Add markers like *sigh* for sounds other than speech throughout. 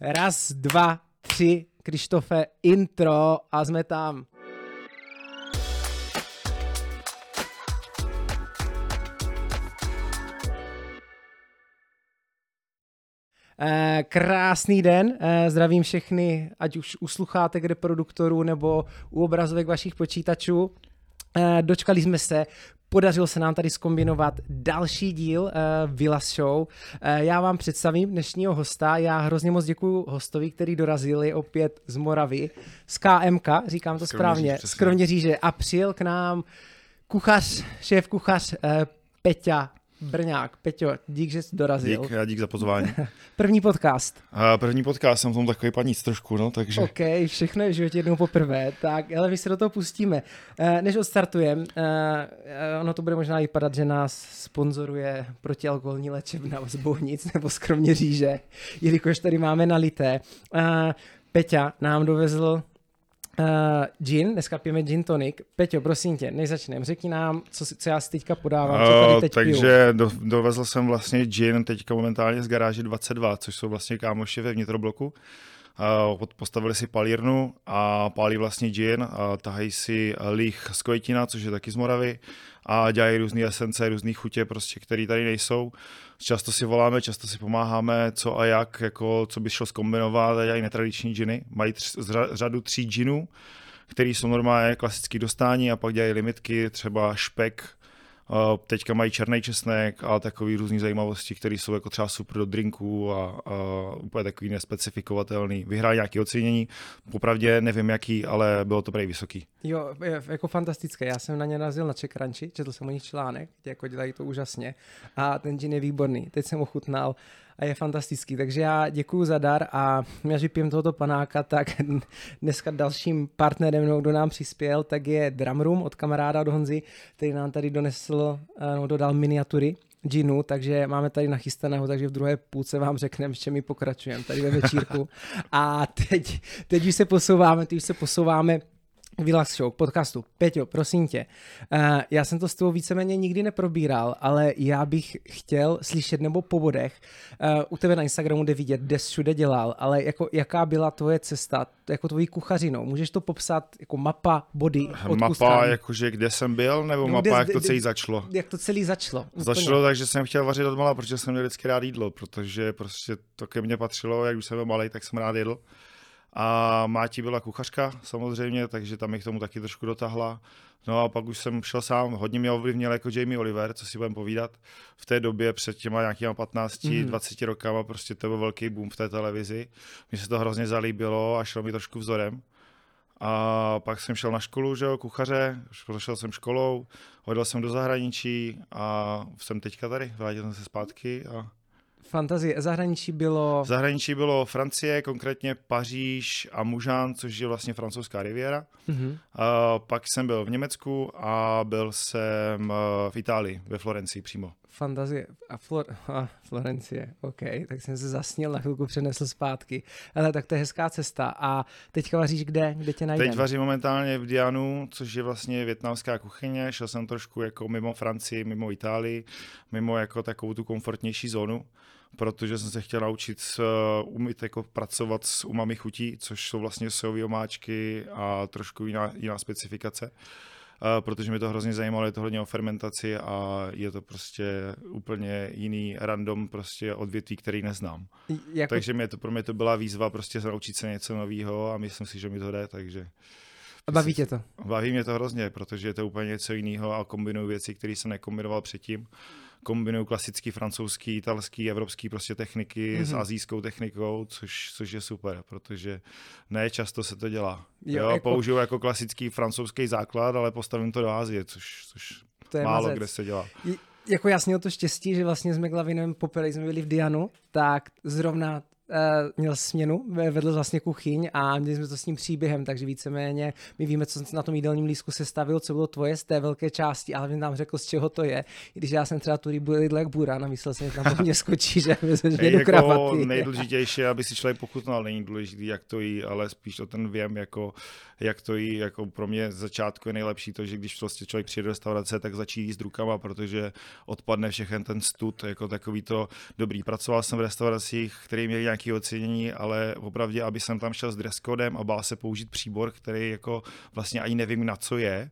Raz, dva, tři, Krištofe, intro a jsme tam. Eh, krásný den, eh, zdravím všechny, ať už u sluchátek reproduktorů nebo u obrazovek vašich počítačů. Eh, dočkali jsme se Podařilo se nám tady skombinovat další díl uh, Villas Show. Uh, já vám představím dnešního hosta. Já hrozně moc děkuji hostovi, který dorazil je opět z Moravy, z KMK, říkám to správně, z Kroměříže a přijel k nám kuchař, šéf kuchař uh, Peťa Brňák. Peťo, dík, že jsi dorazil. Dík, já dík za pozvání. *laughs* první podcast. A první podcast, jsem v tom takový paníc trošku, no, takže... OK, všechno je v životě jednou poprvé, tak ale my se do toho pustíme. Eh, než odstartujeme, eh, ono to bude možná vypadat, že nás sponzoruje protialkoholní léčebna z Bohnic *laughs* nebo z Kroměříže, jelikož tady máme nalité. Eh, Peťa nám dovezl Uh, gin, dneska pijeme gin tonic. Peťo, prosím tě, než začneme, řekni nám, co, co já si teďka podávám, co tady teď Takže do, dovezl jsem vlastně gin teďka momentálně z garáže 22, což jsou vlastně kámoši ve vnitrobloku. Uh, postavili si palírnu a pálí vlastně gin, a tahají si lich z Květina, což je taky z Moravy a dělají různé esence, různé chutě, prostě, které tady nejsou. Často si voláme, často si pomáháme, co a jak, jako, co by šlo zkombinovat dělají netradiční džiny. Mají tř, řadu tří džinů, které jsou normálně klasické dostání a pak dělají limitky, třeba špek, Teďka mají černý česnek a takový různý zajímavosti, které jsou jako třeba super do drinků a, a úplně takový nespecifikovatelný. Vyhráli nějaké ocenění, popravdě nevím jaký, ale bylo to prej vysoký. Jo, jako fantastické. Já jsem na ně narazil na Čekranči, četl jsem o nich článek, jako dělají to úžasně a ten gin je výborný. Teď jsem ochutnal a je fantastický. Takže já děkuji za dar a já vypijem tohoto panáka, tak *laughs* dneska dalším partnerem, kdo nám přispěl, tak je Drumroom od kamaráda od Honzy, který nám tady donesl, no, dodal miniatury džinu, takže máme tady nachystaného, takže v druhé půlce vám řekneme, že my pokračujeme tady ve večírku. *laughs* A teď, teď už se posouváme, teď už se posouváme Relax Show, podcastu. Peťo, prosím tě, uh, já jsem to s tebou víceméně nikdy neprobíral, ale já bych chtěl slyšet nebo po bodech, uh, u tebe na Instagramu jde vidět, kde jsi všude dělal, ale jako jaká byla tvoje cesta, jako tvojí kuchařinou, můžeš to popsat jako mapa, body, Mapa, jakože kde jsem byl, nebo no, mapa, kde, jak to celý začalo? Jak to celý začalo. Úplně. Začalo tak, že jsem chtěl vařit od mala, protože jsem měl vždycky rád jídlo, protože prostě to ke mně patřilo, jak už jsem byl malý, tak jsem rád jedl. A Máti byla kuchařka samozřejmě, takže tam mi k tomu taky trošku dotahla. No a pak už jsem šel sám, hodně mě ovlivnil jako Jamie Oliver, co si budeme povídat. V té době před těma nějakýma 15, mm. 20 rokama prostě to byl velký boom v té televizi. Mně se to hrozně zalíbilo a šlo mi trošku vzorem. A pak jsem šel na školu, že jo, kuchaře, prošel jsem školou, hodil jsem do zahraničí a jsem teďka tady, vrátil jsem se zpátky a Fantazie. Zahraničí bylo... Zahraničí bylo Francie, konkrétně Paříž a Mužán, což je vlastně francouzská riviera. Mm-hmm. Uh, pak jsem byl v Německu a byl jsem uh, v Itálii, ve Florencii přímo. Fantazie. A, Flor... a Florencie, OK, tak jsem se zasnil, na chvilku přenesl zpátky. Ale tak to je hezká cesta. A teďka vaříš kde? Kde tě najdeme? Teď vařím momentálně v Dianu, což je vlastně větnamská kuchyně. Šel jsem trošku jako mimo Francii, mimo Itálii, mimo jako takovou tu komfortnější zónu protože jsem se chtěl naučit uh, umít jako pracovat s umami chutí, což jsou vlastně sojové omáčky a trošku jiná, jiná specifikace. Uh, protože mě to hrozně zajímalo, je to hodně o fermentaci a je to prostě úplně jiný random prostě odvětví, který neznám. Jako... Takže mě to, pro mě to byla výzva prostě naučit se něco nového a myslím si, že mi to jde, takže... A baví tě to? Baví mě to hrozně, protože je to úplně něco jiného a kombinuju věci, které jsem nekombinoval předtím kombinují klasický francouzský, italský, evropský prostě techniky mm-hmm. s mhm. azijskou technikou, což, což je super, protože ne často se to dělá. Jo, jo jako... Použiju jako klasický francouzský základ, ale postavím to do Azie, což, což to je málo mazec. kde se dělá. jako jasně o to štěstí, že vlastně s Meglavinem poprvé jsme byli v Dianu, tak zrovna uh, měl směnu, vedl vlastně kuchyň a měli jsme to s ním příběhem, takže víceméně my víme, co na tom jídelním lístku se stavil, co bylo tvoje z té velké části, ale nám řekl, z čeho to je. I když já jsem třeba tu rybu jedl jak buran a myslel jsem, že tam po mně *laughs* skočí, že mě jako kravaty. Nejdůležitější, aby si člověk pochutnal, není důležité, jak to jí, ale spíš o ten věm, jako, jak to jí, jako pro mě z začátku je nejlepší to, že když prostě člověk přijde do restaurace, tak začít jíst rukama, protože odpadne všechen ten stud, jako takový to dobrý. Pracoval jsem v restauracích, který měli nějaké ocenění, ale opravdu, aby jsem tam šel s dress codem a bál se použít příbor, který jako vlastně ani nevím na co je,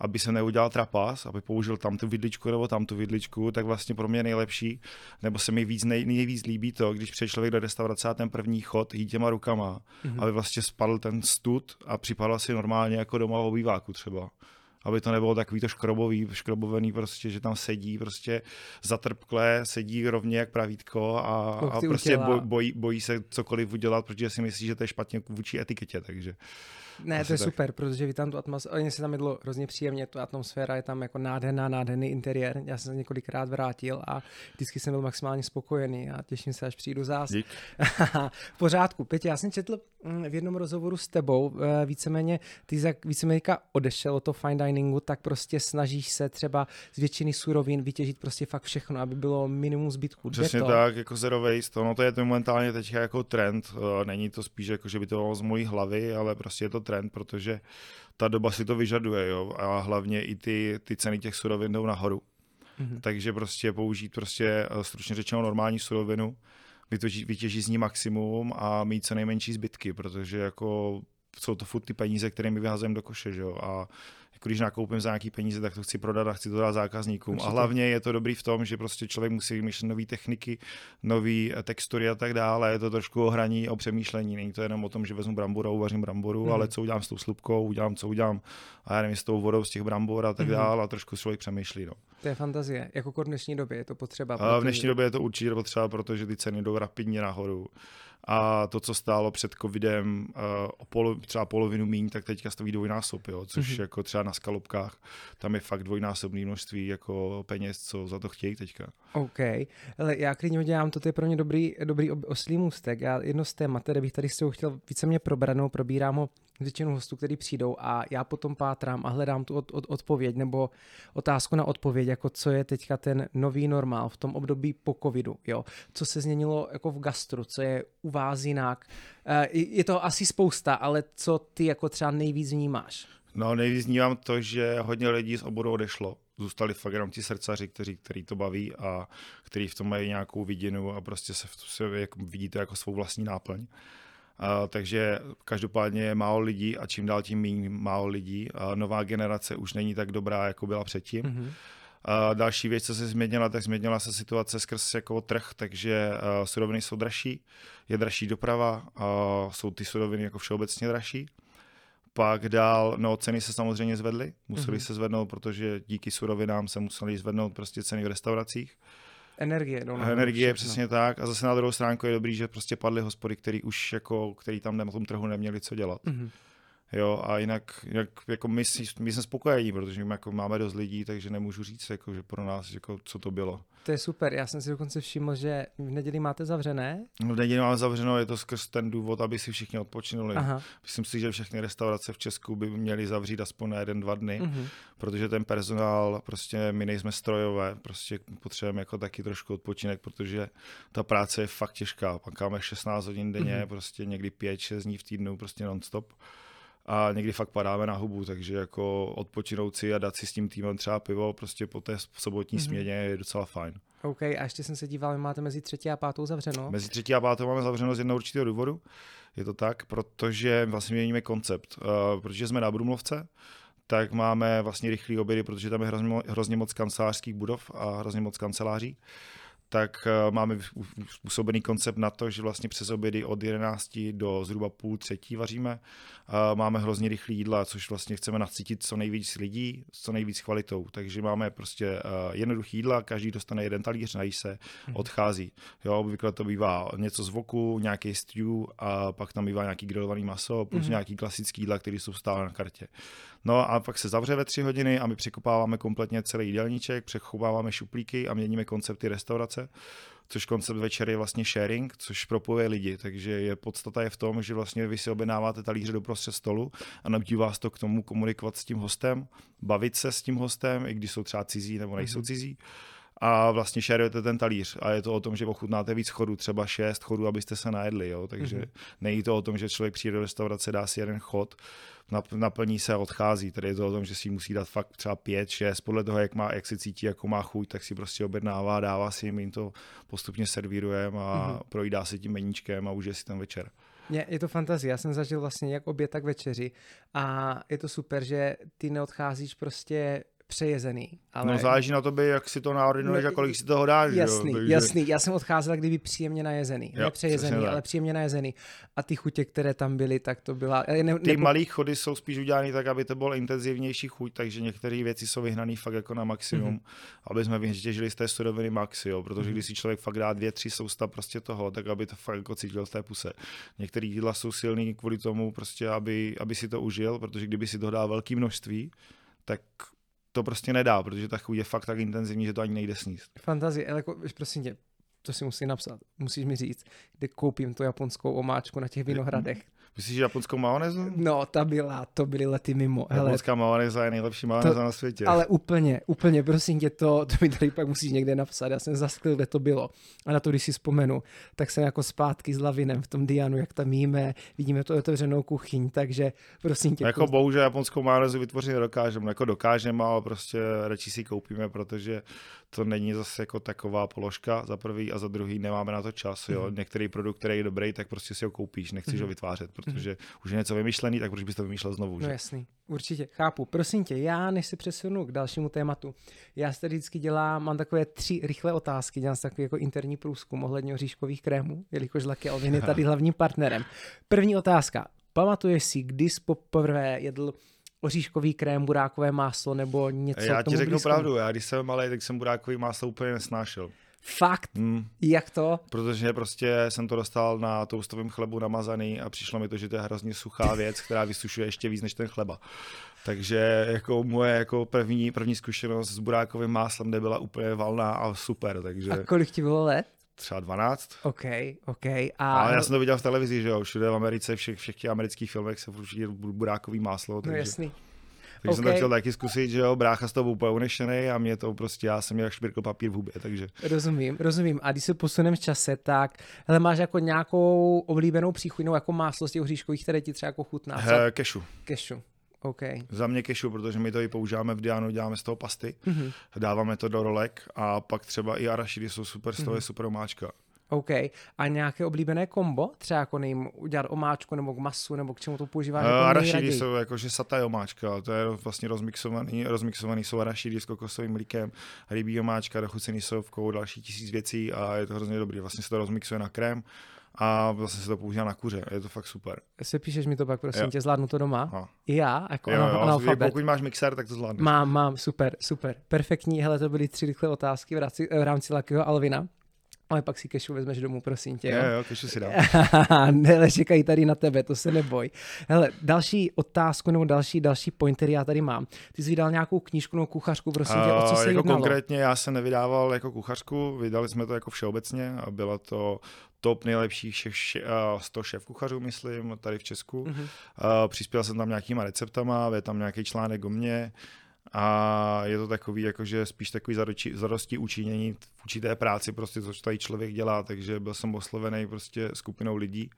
aby se neudělal trapas, aby použil tam tu vidličku nebo tam tu vidličku, tak vlastně pro mě nejlepší, nebo se mi víc nej, nejvíc líbí to, když přijde člověk do restaurace a ten první chod jí těma rukama, mm-hmm. aby vlastně spadl ten stud a připadal si normálně jako doma v obýváku třeba aby to nebylo takový to škrobový, škrobovený prostě, že tam sedí prostě zatrpklé, sedí rovně jak pravítko a, a prostě boj, bojí, bojí se cokoliv udělat, protože si myslí, že to je špatně vůči etiketě, takže ne, to je tak. super, protože vy tam tu atmosféru, mně se tam jedlo hrozně příjemně, tu atmosféra je tam jako nádherná, nádherný interiér. Já jsem se několikrát vrátil a vždycky jsem byl maximálně spokojený a těším se, až přijdu zás. *laughs* v pořádku. Pětě, já jsem četl mm, v jednom rozhovoru s tebou, eh, víceméně, ty jak víceméně odešel od toho fine diningu, tak prostě snažíš se třeba z většiny surovin vytěžit prostě fakt všechno, aby bylo minimum zbytků. Přesně to? tak, jako zero waste, no to je to momentálně teď jako trend, eh, není to spíš jako, že by to bylo z mojí hlavy, ale prostě je to trend, protože ta doba si to vyžaduje, jo, a hlavně i ty, ty ceny těch surovin jdou nahoru. Mm-hmm. Takže prostě použít prostě eh, stručně řečeno normální surovinu, vytěžit, vytěžit z ní maximum a mít co nejmenší zbytky, protože jako jsou to furt ty peníze, které my vyhazujeme do koše, že jo? A jako když nakoupím za nějaký peníze, tak to chci prodat a chci to dát zákazníkům. Určitě. A hlavně je to dobrý v tom, že prostě člověk musí vymýšlet nové techniky, nové eh, textury a tak dále. Je to trošku o hraní, o přemýšlení. Není to jenom o tom, že vezmu bramboru a uvařím bramboru, mm. ale co udělám s tou slupkou, udělám, co udělám, a já nevím, s tou vodou z těch brambor a tak mm. dále. A trošku člověk přemýšlí. No. To je fantazie. Jako v dnešní době je to potřeba. A v dnešní době je to určitě potřeba, protože ty ceny jdou rapidně nahoru a to, co stálo před covidem uh, o polo, třeba polovinu míň, tak teďka stojí dvojnásob, jo, což mm-hmm. jako třeba na skalopkách, tam je fakt dvojnásobný množství jako peněz, co za to chtějí teďka. OK, ale já klidně udělám, to je pro mě dobrý, dobrý oslý můstek. Já jedno z témat, které bych tady s tebou chtěl více probrat, no, probírám ho většinu hostů, kteří přijdou a já potom pátrám a hledám tu od, od, odpověď nebo otázku na odpověď, jako co je teďka ten nový normál v tom období po covidu, jo. Co se změnilo jako v gastru, co je u vás jinak. Eh, je to asi spousta, ale co ty jako třeba nejvíc vnímáš? No nejvíc vnímám to, že hodně lidí z oboru odešlo. Zůstali fakt jenom ti srdcaři, kteří, kteří to baví a kteří v tom mají nějakou vidinu a prostě se, se jako, vidíte jako svou vlastní náplň. Uh, takže každopádně je málo lidí a čím dál tím méně málo lidí. Uh, nová generace už není tak dobrá, jako byla předtím. Mm-hmm. Další věc, co se změnila, tak změnila se situace skrz jako trh, takže uh, suroviny jsou dražší, je dražší doprava, uh, jsou ty suroviny jako všeobecně dražší. Pak dál, no ceny se samozřejmě zvedly, museli mm-hmm. se zvednout, protože díky surovinám se museli zvednout prostě ceny v restauracích. Energie. No, Energie, přesně tak. A zase na druhou stránku je dobrý, že prostě padly hospody, který už jako, který tam na tom trhu neměli co dělat. Mm-hmm. Jo, a jinak, jinak jako my, my jsme spokojení, protože my jako máme dost lidí, takže nemůžu říct, jako, že pro nás, jako, co to bylo. To je super, já jsem si dokonce všiml, že v neděli máte zavřené. V neděli máme zavřeno, je to skrz ten důvod, aby si všichni odpočinuli. Aha. Myslím si, že všechny restaurace v Česku by měly zavřít aspoň na jeden, dva dny, uh-huh. protože ten personál, prostě my nejsme strojové, prostě potřebujeme jako taky trošku odpočinek, protože ta práce je fakt těžká. Pak máme 16 hodin denně, uh-huh. prostě někdy 5-6 dní v týdnu, prostě non-stop a někdy fakt padáme na hubu, takže jako odpočinout si a dát si s tím týmem třeba pivo prostě po té sobotní mm-hmm. směně je docela fajn. OK, a ještě jsem se díval, máte mezi třetí a pátou zavřeno? Mezi třetí a pátou máme zavřeno z jednoho určitého důvodu. Je to tak, protože vlastně měníme koncept. Uh, protože jsme na Brumlovce, tak máme vlastně rychlý obědy, protože tam je hrozně, hrozně moc kancelářských budov a hrozně moc kanceláří tak eh, máme způsobený koncept na to, že vlastně přes obědy od 11 do zhruba půl třetí vaříme. Máme hrozně rychlé jídla, což vlastně chceme nacítit co nejvíc lidí, s co nejvíc kvalitou. Takže máme prostě eh, jednoduchý jídla, každý dostane jeden talíř, nají se, mhm. odchází. Jo, obvykle to bývá něco z voku, nějaký stew a pak tam bývá nějaký grilovaný maso, plus mm-hmm. nějaký klasický jídla, které jsou stále na kartě. No a pak se zavře ve tři hodiny a my překopáváme kompletně celý jídelníček, přechováváme šuplíky a měníme koncepty restaurace což koncept večer je vlastně sharing, což propojuje lidi, takže je podstata je v tom, že vlastně vy si objednáváte talíře do prostřed stolu a nabídí vás to k tomu komunikovat s tím hostem, bavit se s tím hostem, i když jsou třeba cizí nebo nejsou mm-hmm. A vlastně šerujete ten talíř a je to o tom, že ochutnáte víc chodů, třeba šest chodů, abyste se najedli, jo? takže mm-hmm. není to o tom, že člověk přijde do restaurace, dá si jeden chod, naplní se a odchází. Tady je to o tom, že si musí dát fakt třeba pět, šest, podle toho, jak, má, jak se cítí, jako má chuť, tak si prostě objednává, dává si jim, jim to postupně servírujeme a mm-hmm. projídá si tím meníčkem a užije si ten večer. Je, je to fantazie. Já jsem zažil vlastně jak oběd, tak večeři a je to super, že ty neodcházíš prostě přejezený. Ale... No záleží na tobě, jak si to naordinuješ no, a kolik si toho dáš. Jasný, jo? Takže... jasný. Já jsem odcházel kdyby příjemně najezený. Jo, ne přejezený, ale příjemně najezený. A ty chutě, které tam byly, tak to byla... Ne, ne, ty malé chody jsou spíš udělané tak, aby to bylo intenzivnější chuť, takže některé věci jsou vyhnané fakt jako na maximum, mm-hmm. aby jsme vytěžili z té suroviny max, jo? protože mm-hmm. když si člověk fakt dá dvě, tři sousta prostě toho, tak aby to fakt jako cítil v té puse. Některé jídla jsou silný kvůli tomu, prostě, aby, aby si to užil, protože kdyby si to dal velké množství, tak to prostě nedá, protože ta chuť je fakt tak intenzivní, že to ani nejde sníst. Fantazie, ale jako, prosím tě, to si musí napsat. Musíš mi říct, kde koupím tu japonskou omáčku na těch vinohradech. Myslíš japonskou majonézu? No, ta byla, to byly lety mimo. Japonská majonéza je nejlepší majonéza na světě. Ale úplně, úplně, prosím tě, to, to mi tady pak musíš někde napsat. Já jsem zasklil, kde to bylo. A na to, když si vzpomenu, tak jsem jako zpátky s Lavinem v tom Dianu, jak tam jíme, vidíme to otevřenou kuchyň, takže prosím tě. Jako bohužel japonskou majonézu vytvořit nedokážeme, jako dokážeme, ale prostě radši si koupíme, protože to není zase jako taková položka za prvý a za druhý nemáme na to čas. Jo. Mm. Některý produkt, který je dobrý, tak prostě si ho koupíš, nechceš mm. ho vytvářet, protože mm. už je něco vymyšlený, tak proč bys to vymýšlel znovu? No že? jasný, určitě, chápu. Prosím tě, já než se přesunu k dalšímu tématu, já se vždycky dělám, mám takové tři rychlé otázky, dělám si takový jako interní průzkum ohledně oříškových krémů, jelikož Lucky Alvin je tady *laughs* hlavním partnerem. První otázka. Pamatuješ si, kdy jsi poprvé jedl oříškový krém, burákové máslo nebo něco Já ti řeknu blízko. pravdu, já když jsem malý, tak jsem burákový máslo úplně nesnášel. Fakt? Hmm. Jak to? Protože prostě jsem to dostal na toustovém chlebu namazaný a přišlo mi to, že to je hrozně suchá věc, *laughs* která vysušuje ještě víc než ten chleba. Takže jako moje jako první, první zkušenost s burákovým máslem nebyla úplně valná a super. Takže... A kolik ti bylo let? třeba 12. OK, OK. A... Ale já jsem to viděl v televizi, že jo, všude v Americe, všech, všech těch amerických filmech se určitě burákový máslo. No, takže... No jasný. Takže okay. jsem to chtěl taky zkusit, že jo, brácha z toho úplně unešený a mě to prostě, já jsem jak špirkl papír v hubě, takže. Rozumím, rozumím. A když se posuneme v čase, tak hele, máš jako nějakou oblíbenou příchuť, jako máslo z těch hříškových, které ti třeba jako chutná? He, kešu. Kešu. Okay. Za mě kešu, protože my to i používáme v Dianu, děláme z toho pasty, mm-hmm. dáváme to do rolek a pak třeba i arašidy jsou super, z toho mm-hmm. je super omáčka. OK. A nějaké oblíbené kombo? Třeba jako nejím udělat omáčku nebo k masu, nebo k čemu to používáš? Uh, arašidy jsou jakože sataj omáčka, to je vlastně rozmixovaný, rozmixovaný jsou arašidy s kokosovým mlíkem, rybí omáčka, dochucený sovkou, další tisíc věcí a je to hrozně dobrý. Vlastně se to rozmixuje na krém a vlastně se to používá na kuře. Je to fakt super. Se píšeš mi to pak, prosím jo. tě, zvládnu to doma? No. I já, jako jo, jo, Pokud máš mixer, tak to zvládneš. Mám, mám, super, super. Perfektní, hele, to byly tři rychlé otázky v rámci, v rámci Lakyho Alvina. Ale pak si kešu vezmeš domů, prosím tě. Jo, jo, jo kešu si dám. *laughs* ne, čekají tady na tebe, to se neboj. Hele, další otázku nebo další, další pointer já tady mám. Ty jsi vydal nějakou knížku nebo kuchařku, prosím tě, o co se jako jednalo? Konkrétně já jsem nevydával jako kuchařku, vydali jsme to jako všeobecně a byla to top nejlepších všech 100 šéf kuchařů, myslím, tady v Česku. Mm-hmm. Přispěl jsem tam nějakýma receptama, je tam nějaký článek o mně, a je to takový, jakože spíš takový zadosti učinění v určité práci, prostě co tady člověk dělá, takže byl jsem oslovený prostě skupinou lidí,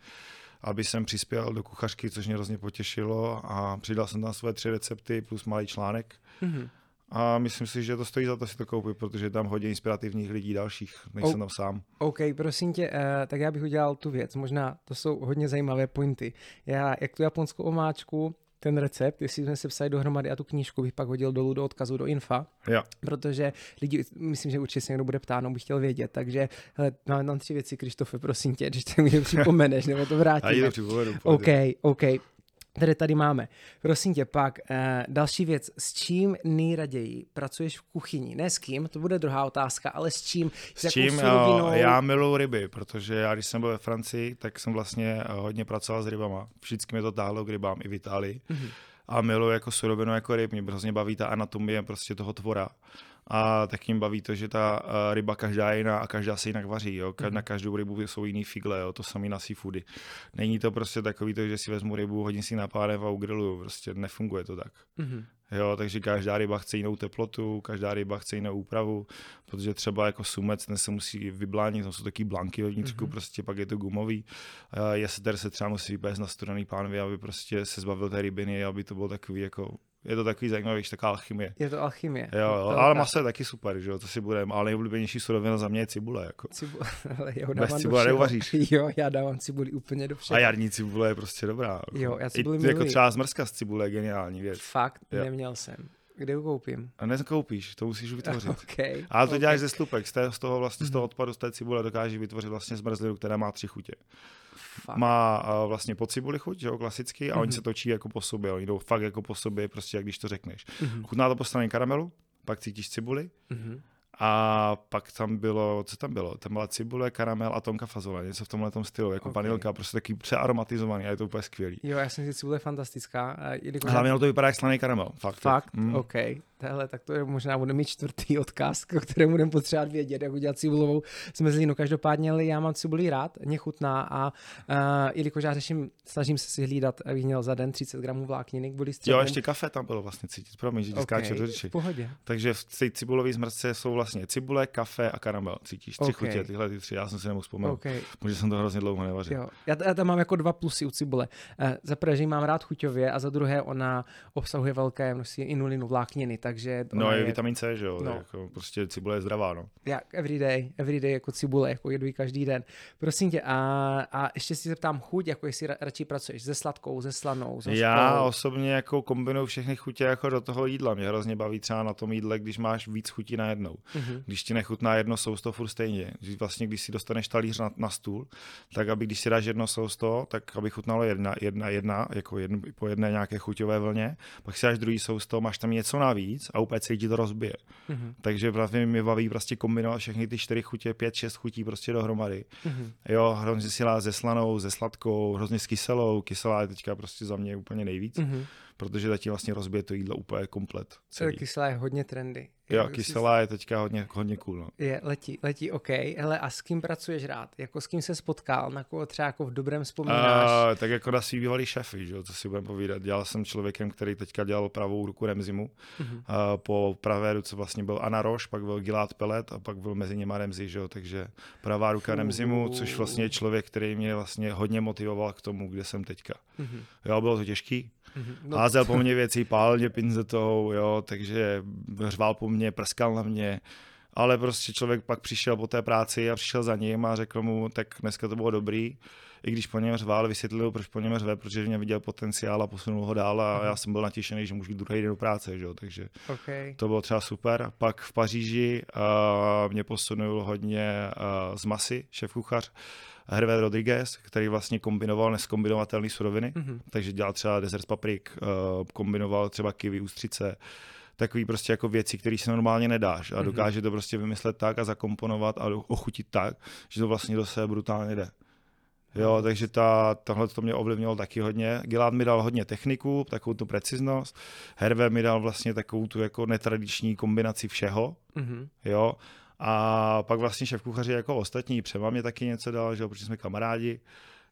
aby jsem přispěl do kuchařky, což mě hrozně potěšilo a přidal jsem tam své tři recepty plus malý článek. Mm-hmm. A myslím si, že to stojí za to si to koupit, protože je tam hodně inspirativních lidí dalších, nejsem tam sám. OK, prosím tě, uh, tak já bych udělal tu věc. Možná to jsou hodně zajímavé pointy. Já, jak tu japonskou omáčku, ten recept, jestli jsme se psali dohromady a tu knížku bych pak hodil dolů do odkazu do infa, jo. protože lidi, myslím, že určitě se někdo bude ptát, no bych chtěl vědět, takže hele, mám tam tři věci, Krištofe, prosím tě, když to *laughs* mi připomeneš, nebo to vrátíme. Já to připomenu. OK, OK které tady máme. Prosím tě, pak eh, další věc. S čím nejraději pracuješ v kuchyni? Ne s kým, to bude druhá otázka, ale s čím? S, s čím? Surovinou... Já miluji ryby, protože já, když jsem byl ve Francii, tak jsem vlastně eh, hodně pracoval s rybama. Vždycky mě to táhlo k rybám i v Itálii. Mm-hmm. A miluji jako surovinu jako ryb. Mě hrozně baví ta anatomie prostě toho tvora a tak jim baví to, že ta uh, ryba každá je jiná a každá se jinak vaří. Jo? Mm. Na každou rybu jsou jiný figle, jo? to samý na seafoody. Není to prostě takový to, že si vezmu rybu, hodím si na pánev a ugriluju. Prostě nefunguje to tak. Mm-hmm. Jo, takže každá ryba chce jinou teplotu, každá ryba chce jinou úpravu, protože třeba jako sumec, ten se musí vyblánit, tam jsou taky blanky ve vnitřku, mm-hmm. prostě pak je to gumový. Uh, jester se třeba musí vypést na studený pánvi, aby prostě se zbavil té rybiny, aby to bylo takový jako je to takový zajímavý, taková alchymie. Je to alchymie. Jo, jo to ale maso je taky super, že jo, to si bude, ale nejoblíbenější surovina za mě je cibule. Jako. Cibule, *laughs* ale jo, Bez cibule neuvaříš. *laughs* Jo, já dávám cibuli úplně do všeho. A jarní cibule je prostě dobrá. Jako. Jo, já cibuli I, Jako třeba zmrzka z cibule je geniální věc. Fakt, jo. neměl jsem. Kde ho koupím? A nekoupíš, to musíš vytvořit. *laughs* okay, Ale to okay. děláš ze slupek, z, té, z toho vlastně, z toho mhm. odpadu, z té cibule dokážeš vytvořit vlastně zmrzlinu, která má tři chutě. Fakt. Má uh, vlastně po cibuli chuť, že jo, klasicky, a mm-hmm. oni mhm. se točí jako po sobě, oni jdou fakt jako po sobě, prostě jak když to řekneš. Mm-hmm. Chutná to po straně karamelu, pak cítíš cibuli, mm-hmm. A pak tam bylo, co tam bylo? Tam byla cibule, karamel a tonka fazole, něco v tomhle tom stylu, jako okay. vanilka, prostě taky přearomatizovaný a je to úplně skvělý. Jo, já jsem si cibule fantastická. Hlavně to vypadá jak slaný karamel, fakt. Fakt, mm. OK. Hele, tak to je možná bude mít čtvrtý odkaz, o kterém budeme potřebovat vědět, jak udělat cibulovou zmrzlinu. Každopádně, ale já mám cibuli rád, mě chutná a uh, jelikož já řeším, snažím se si hlídat, abych měl za den 30 gramů vlákniny k boli Jo, ještě kafe tam bylo vlastně cítit, promiň, že okay, do řeči. V pohodě. Takže v té cibulové zmrzce jsou vlastně cibule, kafe a karamel. Cítíš tři okay. chutě, tyhle ty tři, já jsem si nemohl vzpomenout. Okay. Může jsem to hrozně dlouho nevařil. Jo. Já, já, tam mám jako dva plusy u cibule. Uh, za prvé, že mám rád chuťově a za druhé ona obsahuje velké množství inulinu vlákniny, takže no, je vitamin C, že jo, no. jako prostě cibule je zdravá, no. Jak everyday, everyday jako cibule, jako jedu každý den. Prosím tě, a, a ještě si zeptám chuť, jako jestli radši pracuješ se sladkou, se slanou, se Já osobně jako kombinuju všechny chutě jako do toho jídla. Mě hrozně baví třeba na tom jídle, když máš víc chutí na jednou. Mm-hmm. Když ti nechutná jedno sousto furt stejně. Když vlastně, když si dostaneš talíř na, na stůl, tak aby když si dáš jedno sousto, tak aby chutnalo jedna, jedna, jedna jako jedno, po jedné nějaké chuťové vlně, pak si dáš druhý sousto, máš tam něco navíc a úplně se ti to rozbije. Mm-hmm. Takže právě mě baví prostě kombinovat všechny ty čtyři chutě, pět, šest chutí prostě dohromady. Mm-hmm. Jo, hrozně si ze slanou, ze sladkou, hrozně s kyselou. Kyselá je teďka prostě za mě úplně nejvíc. Mm-hmm protože zatím vlastně rozbije to jídlo úplně komplet. Celý. Kyselá je hodně trendy. Jo, kyselá je teďka hodně, hodně cool. No. Je, letí, letí, OK. Hele, a s kým pracuješ rád? Jako s kým se spotkal? Na koho třeba jako v dobrém vzpomínáš? Uh, tak jako na svý bývalý šéfy, že? co si budeme povídat. Dělal jsem člověkem, který teďka dělal pravou ruku Remzimu. Uh-huh. Uh, po pravé ruce vlastně byl Anna Roš, pak byl Gilad Pelet a pak byl mezi nimi Remzi, že? takže pravá ruka uh. Remzimu, což vlastně je člověk, který mě vlastně hodně motivoval k tomu, kde jsem teďka. Uh-huh. Jo, bylo to těžký. No. Házel po mně věci, pál mě pinzetou, jo, takže řval po mně, prskal na mě, ale prostě člověk pak přišel po té práci a přišel za ním a řekl mu, tak dneska to bylo dobrý, i když po něm řval, vysvětlil, proč po něm řve, protože mě viděl potenciál a posunul ho dál a mm-hmm. já jsem byl natěšený, že můžu jít druhý den do práce, že jo, takže okay. to bylo třeba super. Pak v Paříži uh, mě posunul hodně uh, z masy, šéf kuchař, Hervé Rodriguez, který vlastně kombinoval neskombinovatelné suroviny, mm-hmm. takže dělal třeba desert paprik, uh, kombinoval třeba kiwi, ústřice, takový prostě jako věci, které si normálně nedáš a mm-hmm. dokáže to prostě vymyslet tak a zakomponovat a ochutit tak, že to vlastně do sebe brutálně jde. Jo, takže ta, tohle to mě ovlivnilo taky hodně. Gilad mi dal hodně techniku, takovou tu preciznost. Hervé mi dal vlastně takovou tu jako netradiční kombinaci všeho. Mm-hmm. Jo, a pak vlastně šéf kuchaři jako ostatní, Přema mě taky něco dal, že jo, protože jsme kamarádi,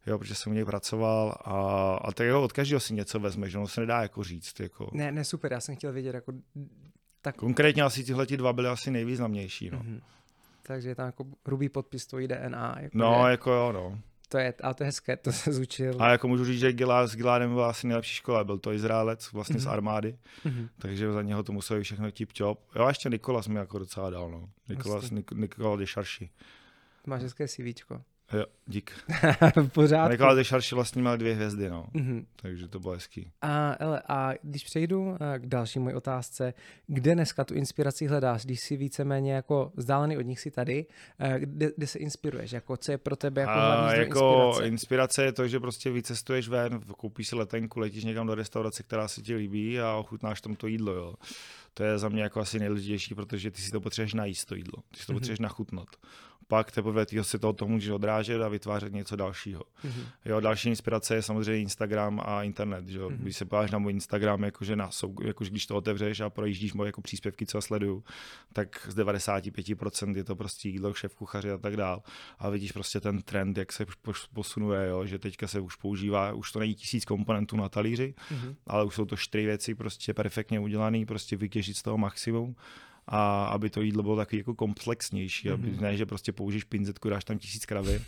jo, protože jsem u něj pracoval a, a tak jako od každého si něco vezme, že ono se nedá jako říct. Jako. Ne, ne, super, já jsem chtěl vědět, jako tak... Konkrétně asi tyhle dva byly asi nejvýznamnější, no. Mm-hmm. Takže je tam jako hrubý podpis tvojí DNA. Jako no, je... jako jo, no to je, a to je hezké, to se zúčil. A jako můžu říct, že Gilad, s Giládem byla asi nejlepší škola, byl to Izraelec vlastně mm-hmm. z mhm. armády, mm-hmm. takže za něho to muselo všechno tip top. Jo, a ještě Nikolas mi jako docela dal, no. Nikolas, Nik- Nikola de Šarši. Máš hezké CVčko. Jo, dík. *laughs* v pořádku. Nikola de Šarši vlastně měl dvě hvězdy, no. Mm-hmm. Takže to bylo hezký. A, ele, a když přejdu eh, k další mojí otázce, kde dneska tu inspiraci hledáš, když jsi víceméně jako vzdálený od nich si tady, eh, kde, kde se inspiruješ, jako co je pro tebe jako hlavní jako inspirace? inspirace je to, že prostě vycestuješ ven, koupíš si letenku, letíš někam do restaurace, která se ti líbí a ochutnáš tam to jídlo, jo. To je za mě jako asi nejdůležitější, protože ty si to potřebuješ najíst to jídlo, ty si to mm-hmm. potřebuješ nachutnat pak teprve ty se to tomu můžeš odrážet a vytvářet něco dalšího. Mm-hmm. Jo, další inspirace je samozřejmě Instagram a internet. Že? Mm-hmm. Když se podíváš na můj Instagram, jakože, na, jakože když to otevřeš a projíždíš moje jako příspěvky, co sleduju, tak z 95% je to prostě jídlo, šéf kuchaři a tak dál. A vidíš prostě ten trend, jak se posunuje, jo? že teďka se už používá, už to není tisíc komponentů na talíři, mm-hmm. ale už jsou to čtyři věci prostě perfektně udělané, prostě vytěžit z toho maximum a aby to jídlo bylo takový jako komplexnější, mm-hmm. aby ne, že prostě použiješ pinzetku, dáš tam tisíc kravy,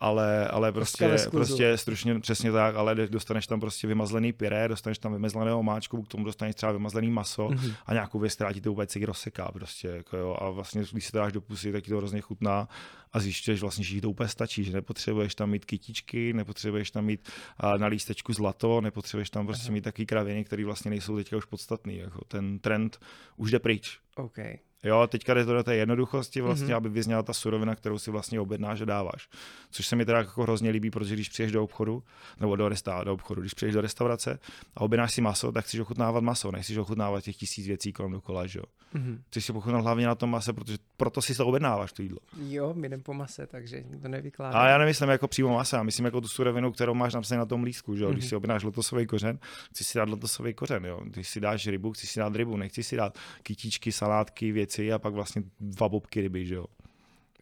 ale, ale prostě, prostě stručně přesně tak, ale dostaneš tam prostě vymazlený pyré, dostaneš tam vymazleného máčku, k tomu dostaneš třeba vymazlený maso mm-hmm. a nějakou věc, která ti to cigi rozseká prostě, jako jo, a vlastně když se to dáš do pusy, tak ti to hrozně chutná a zjišťuješ vlastně, že ti to úplně stačí, že nepotřebuješ tam mít kytičky, nepotřebuješ tam mít na lístečku zlato, nepotřebuješ tam prostě Aha. mít takový kraviny, které vlastně nejsou teďka už podstatný, jako ten trend už jde pryč. Okay. Jo, teďka jde to do té jednoduchosti vlastně, mm-hmm. aby vyzněla ta surovina, kterou si vlastně objednáš a dáváš. Což se mi teda jako hrozně líbí, protože když přijdeš do obchodu, nebo do, resta, do obchodu, když přijdeš do restaurace a objednáš si maso, tak chceš ochutnávat maso, nechceš ochutnávat těch tisíc věcí kolem dokola, že jo. Mm-hmm. Chceš si pochutnat hlavně na tom mase, protože proto si to objednáváš, to jídlo. Jo, my jdem po mase, takže to nevykládá. A já nemyslím jako přímo masa, myslím jako tu surovinu, kterou máš napsané na tom lístku, že jo. Mm-hmm. Když mhm. si objednáš lotosový kořen, chci si dát lotosový kořen, jo. Když si dáš rybu, chci si dát rybu, nechci si dát kytičky, salátky, věci a pak vlastně dva bobky ryby, že jo.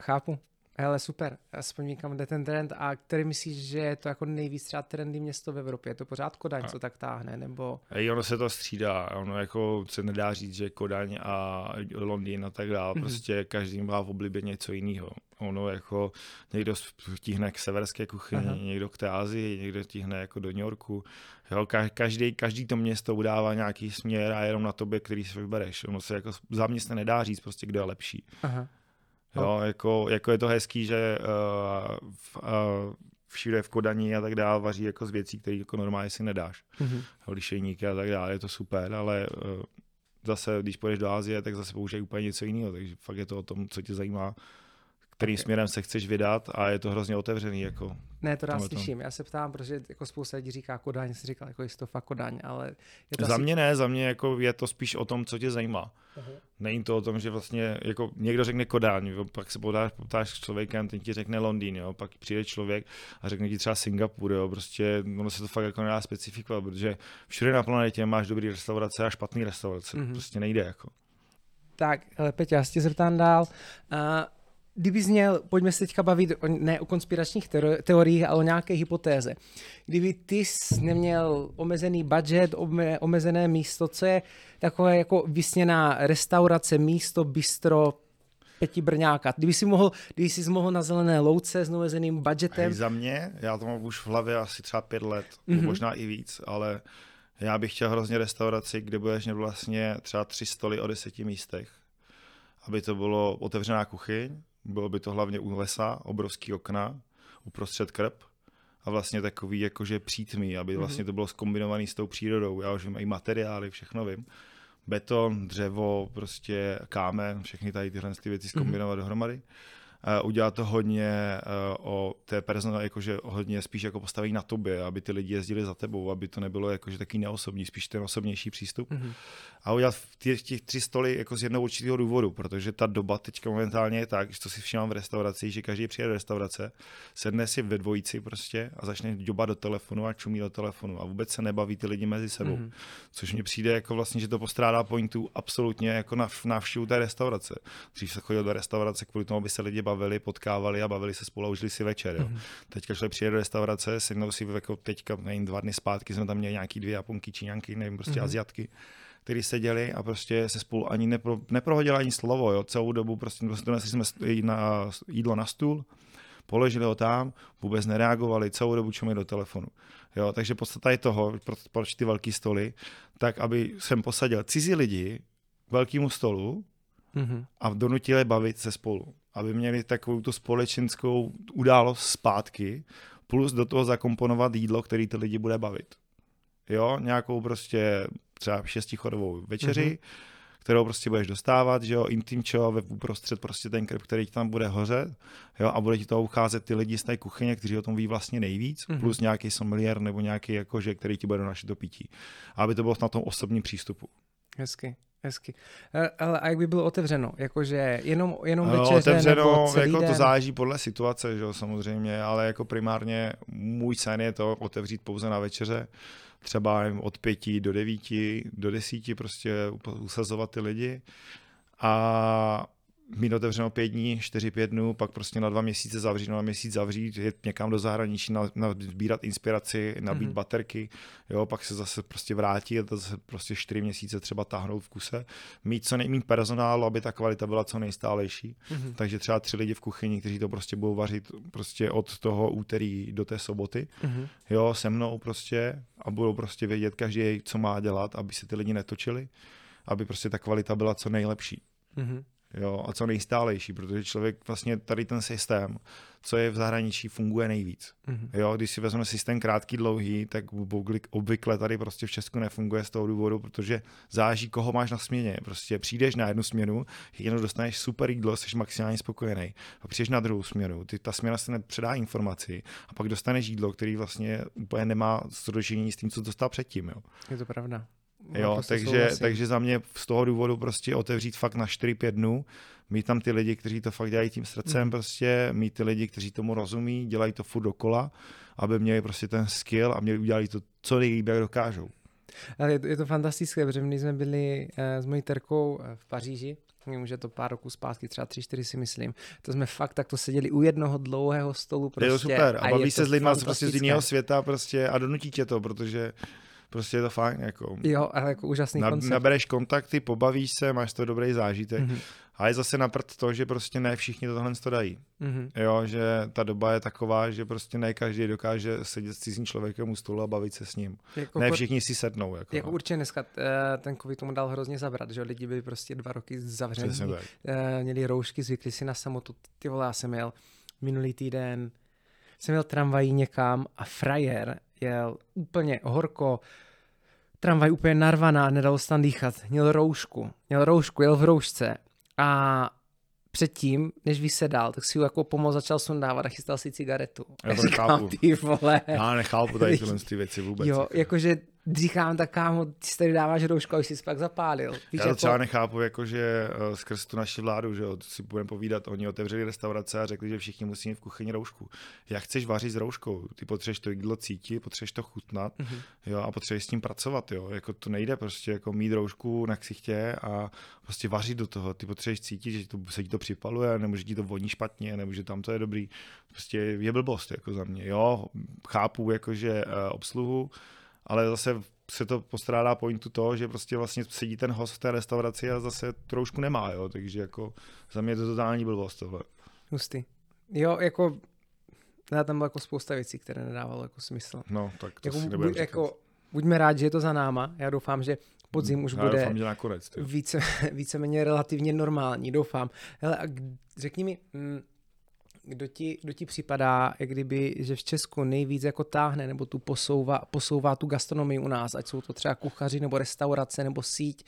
Chápu. Hele, super, aspoň kam jde ten trend a který myslíš, že je to jako nejvíc třeba trendy město v Evropě? Je to pořád Kodaň, a... co tak táhne, nebo? Ej, ono se to střídá, ono jako se nedá říct, že Kodaň a Londýn a tak dále, mm-hmm. prostě každý má v oblibě něco jiného. Ono jako někdo tíhne k severské kuchyni, Aha. někdo k té Azii, někdo tíhne jako do New Yorku. Jo, každý, každý to město udává nějaký směr a jenom na tobě, který si vybereš. Ono se jako za mě se nedá říct prostě, kdo je lepší. Aha. Jo, no. jako, jako je to hezký, že uh, v, uh, všude v Kodani a tak dále vaří jako z věcí, které jako normálně si nedáš. Mm-hmm. Lišejníky a tak dále, je to super, ale uh, zase, když půjdeš do Ázie, tak zase používají úplně něco jiného, takže fakt je to o tom, co tě zajímá kterým okay. směrem se chceš vydat a je to hrozně otevřený. Jako ne, to rád slyším. Já se ptám, protože jako spousta lidí říká Kodaň, si říkal, jako je to fakt Kodaň, ale... Je to za asi... mě ne, za mě jako je to spíš o tom, co tě zajímá. Uh-huh. Není to o tom, že vlastně jako někdo řekne Kodaň, jo, pak se podáš, potáš s člověkem, ten ti řekne Londýn, jo, pak přijde člověk a řekne ti třeba Singapur, jo, prostě ono se to fakt jako nedá specifikovat, protože všude na planetě máš dobrý restaurace a špatný restaurace, uh-huh. prostě nejde jako. Tak, ale Peťa, já se tě zeptám dál. Uh, kdyby měl, pojďme se teďka bavit o, ne o konspiračních teoriích, ale o nějaké hypotéze. Kdyby ty jsi neměl omezený budget, omezené místo, co je takové jako vysněná restaurace, místo, bistro, Peti Brňáka. Kdyby si mohl, kdyby jsi mohl na zelené louce s omezeným budgetem. Hej, za mě, já to mám už v hlavě asi třeba pět let, mm-hmm. možná i víc, ale já bych chtěl hrozně restauraci, kde budeš mít vlastně třeba tři stoly o deseti místech. Aby to bylo otevřená kuchyň, bylo by to hlavně u lesa, obrovský okna, uprostřed krb a vlastně takový jakože přítmý, aby mhm. vlastně to bylo skombinované s tou přírodou. Já už vím i materiály, všechno vím. Beton, dřevo, prostě kámen, všechny tady tyhle ty věci skombinovat mm-hmm. dohromady. Uh, udělat to hodně uh, o té personál, jakože hodně spíš jako postavení na tobě, aby ty lidi jezdili za tebou, aby to nebylo jakože taký neosobní, spíš ten osobnější přístup. Mm-hmm a udělat těch, těch tři stoly jako z jednoho určitého důvodu, protože ta doba teďka momentálně je tak, že to si všímám v restauraci, že každý přijde do restaurace, sedne si ve dvojici prostě a začne doba do telefonu a čumí do telefonu a vůbec se nebaví ty lidi mezi sebou. Mm-hmm. Což mi přijde jako vlastně, že to postrádá pointu absolutně jako na návštěvu té restaurace. Dřív se chodil do restaurace kvůli tomu, aby se lidi bavili, potkávali a bavili se spolu a užili si večer. Jo. Mm-hmm. Teďka člověk přijde do restaurace, si jako teďka, nevím, dva dny zpátky jsme tam měli nějaký dvě japonky, číňanky, nevím, prostě mm-hmm. aziatky který seděli a prostě se spolu ani nepro, neprohodili ani slovo, jo, celou dobu prostě donesli jsme na, jídlo na stůl, položili ho tam, vůbec nereagovali, celou dobu čumili do telefonu. Jo, takže podstata je toho, proč ty velké stoly, tak aby jsem posadil cizí lidi k velkému stolu mm-hmm. a donutili bavit se spolu. Aby měli takovou tu společenskou událost zpátky, plus do toho zakomponovat jídlo, který ty lidi bude bavit. Jo, nějakou prostě třeba šestichodovou večeři, mm-hmm. kterou prostě budeš dostávat, že jo, intimčo, ve uprostřed prostě ten krb, který ti tam bude hořet, jo, a bude ti to ucházet ty lidi z té kuchyně, kteří o tom ví vlastně nejvíc, mm-hmm. plus nějaký sommelier nebo nějaký jakože, který ti bude donašet do pití. Aby to bylo na tom osobním přístupu. Hezky. Hezky. Eh, ale a jak by bylo otevřeno? Jakože jenom, jenom No, večeře otevřeno, nebo celý jako den? to záleží podle situace, že jo, samozřejmě, ale jako primárně můj sen je to otevřít pouze na večeře, třeba nevím, od pěti do devíti, do desíti prostě usazovat ty lidi a mít otevřeno pět dní, čtyři, pět dnů, pak prostě na dva měsíce zavřít, na měsíc zavřít, jet někam do zahraničí, na, na, sbírat inspiraci, nabít Mhm. mm-hmm. baterky, jo, pak se zase prostě vrátit a zase prostě čtyři měsíce třeba táhnout v kuse, mít co nejmít personálu, aby ta kvalita byla co nejstálejší. Mhm. Takže třeba tři lidi v kuchyni, kteří to prostě budou vařit prostě od toho úterý do té soboty, Mhm. jo, se mnou prostě a budou prostě vědět každý, co má dělat, aby se ty lidi netočili, aby prostě ta kvalita byla co nejlepší. Mhm. Jo, a co nejstálejší, protože člověk vlastně tady ten systém, co je v zahraničí, funguje nejvíc. Mhm. Jo, když si vezmeme systém krátký, dlouhý, tak obvykle- tady prostě v Česku nefunguje z toho důvodu, protože záží, koho máš na směně. Prostě přijdeš na jednu směnu, jenom dostaneš super jídlo, jsi maximálně spokojený. A přijdeš na druhou směnu, ty, ta směna se nepředá informaci a pak dostaneš jídlo, který vlastně úplně nemá sročení s tím, co dostal předtím. Jo. Je to pravda. Jo, Naprosto takže, souhlasím. takže za mě z toho důvodu prostě otevřít fakt na 4-5 dnů, mít tam ty lidi, kteří to fakt dělají tím srdcem, mm. prostě mít ty lidi, kteří tomu rozumí, dělají to furt dokola, aby měli prostě ten skill a měli udělali to co nejlíp, jak dokážou. Ale je to, je to fantastické, protože my jsme byli eh, s mojí terkou eh, v Paříži, je to pár roků zpátky, třeba tři, čtyři si myslím, to jsme fakt takto seděli u jednoho dlouhého stolu prostě. je to super a, je baví se s lidmi prostě z jiného světa prostě a donutí tě to, protože prostě je to fajn. Jako. Jo, ale jako úžasný Na, koncept. nabereš kontakty, pobavíš se, máš to dobrý zážitek. Mhm. A je zase naprt to, že prostě ne všichni to tohle to dají. Mhm. Jo, že ta doba je taková, že prostě ne každý dokáže sedět s cizím člověkem u stolu a bavit se s ním. Jako, Ne všichni si sednou. Jako, jako určitě dneska eh, ten covid tomu dal hrozně zabrat, že lidi byli prostě dva roky zavření, eh, měli roušky, zvykli si na samotu. Ty vole, já jsem jel minulý týden, jsem jel tramvají někam a frajer jel úplně horko, tramvaj úplně narvaná, nedalo se tam dýchat, měl roušku, měl roušku, jel v roušce a předtím, než vysedal, tak si ju jako pomoc začal sundávat a chystal si cigaretu. Já to Říkám, chápu. *laughs* ty vole. Já nechápu tady tyhle *laughs* ty věci vůbec. Jo, jako. jakože říkám, tak kámo, ty si tady dáváš roušku už jsi pak zapálil. Víš, Já to jako, třeba nechápu, jako že eh, skrz tu naši vládu, že jo, si budeme povídat, oni otevřeli restaurace a řekli, že všichni musí mít v kuchyni roušku. Jak chceš vařit s rouškou? Ty potřebuješ to jídlo cítit, potřebuješ to chutnat, Mhm. jo, a potřebuješ s tím pracovat, jo. Jako to nejde prostě jako mít roušku na ksichtě a prostě vařit do toho. Ty potřebuješ cítit, že to, se ti to připaluje, nebo že ti to voní špatně, nebo že tam to je dobrý. Prostě je blbost, jako za mě. Jo, chápu jakože uh, obsluhu, ale zase se to postrádá pointu toho, že prostě vlastně sedí ten host v té restauraci a zase troušku nemá, jo, takže jako za mě je to totální blbost tohle. Hustý. Jo, jako, já tam bylo jako spousta věcí, které nedávalo jako smysl. No, tak to Jako, si buď, nebudem jako, buďme rádi, že je to za náma. Já doufám, že podzim už Já bude doufám, že nakonec, více, víceméně relativně normální, doufám. Hele, a řekni mi, mm, kdo ti, kdo ti připadá, jak kdyby, že v Česku nejvíc jako táhne, nebo tu posouvá, posouvá tu gastronomii u nás, ať jsou to třeba kuchaři, nebo restaurace, nebo síť.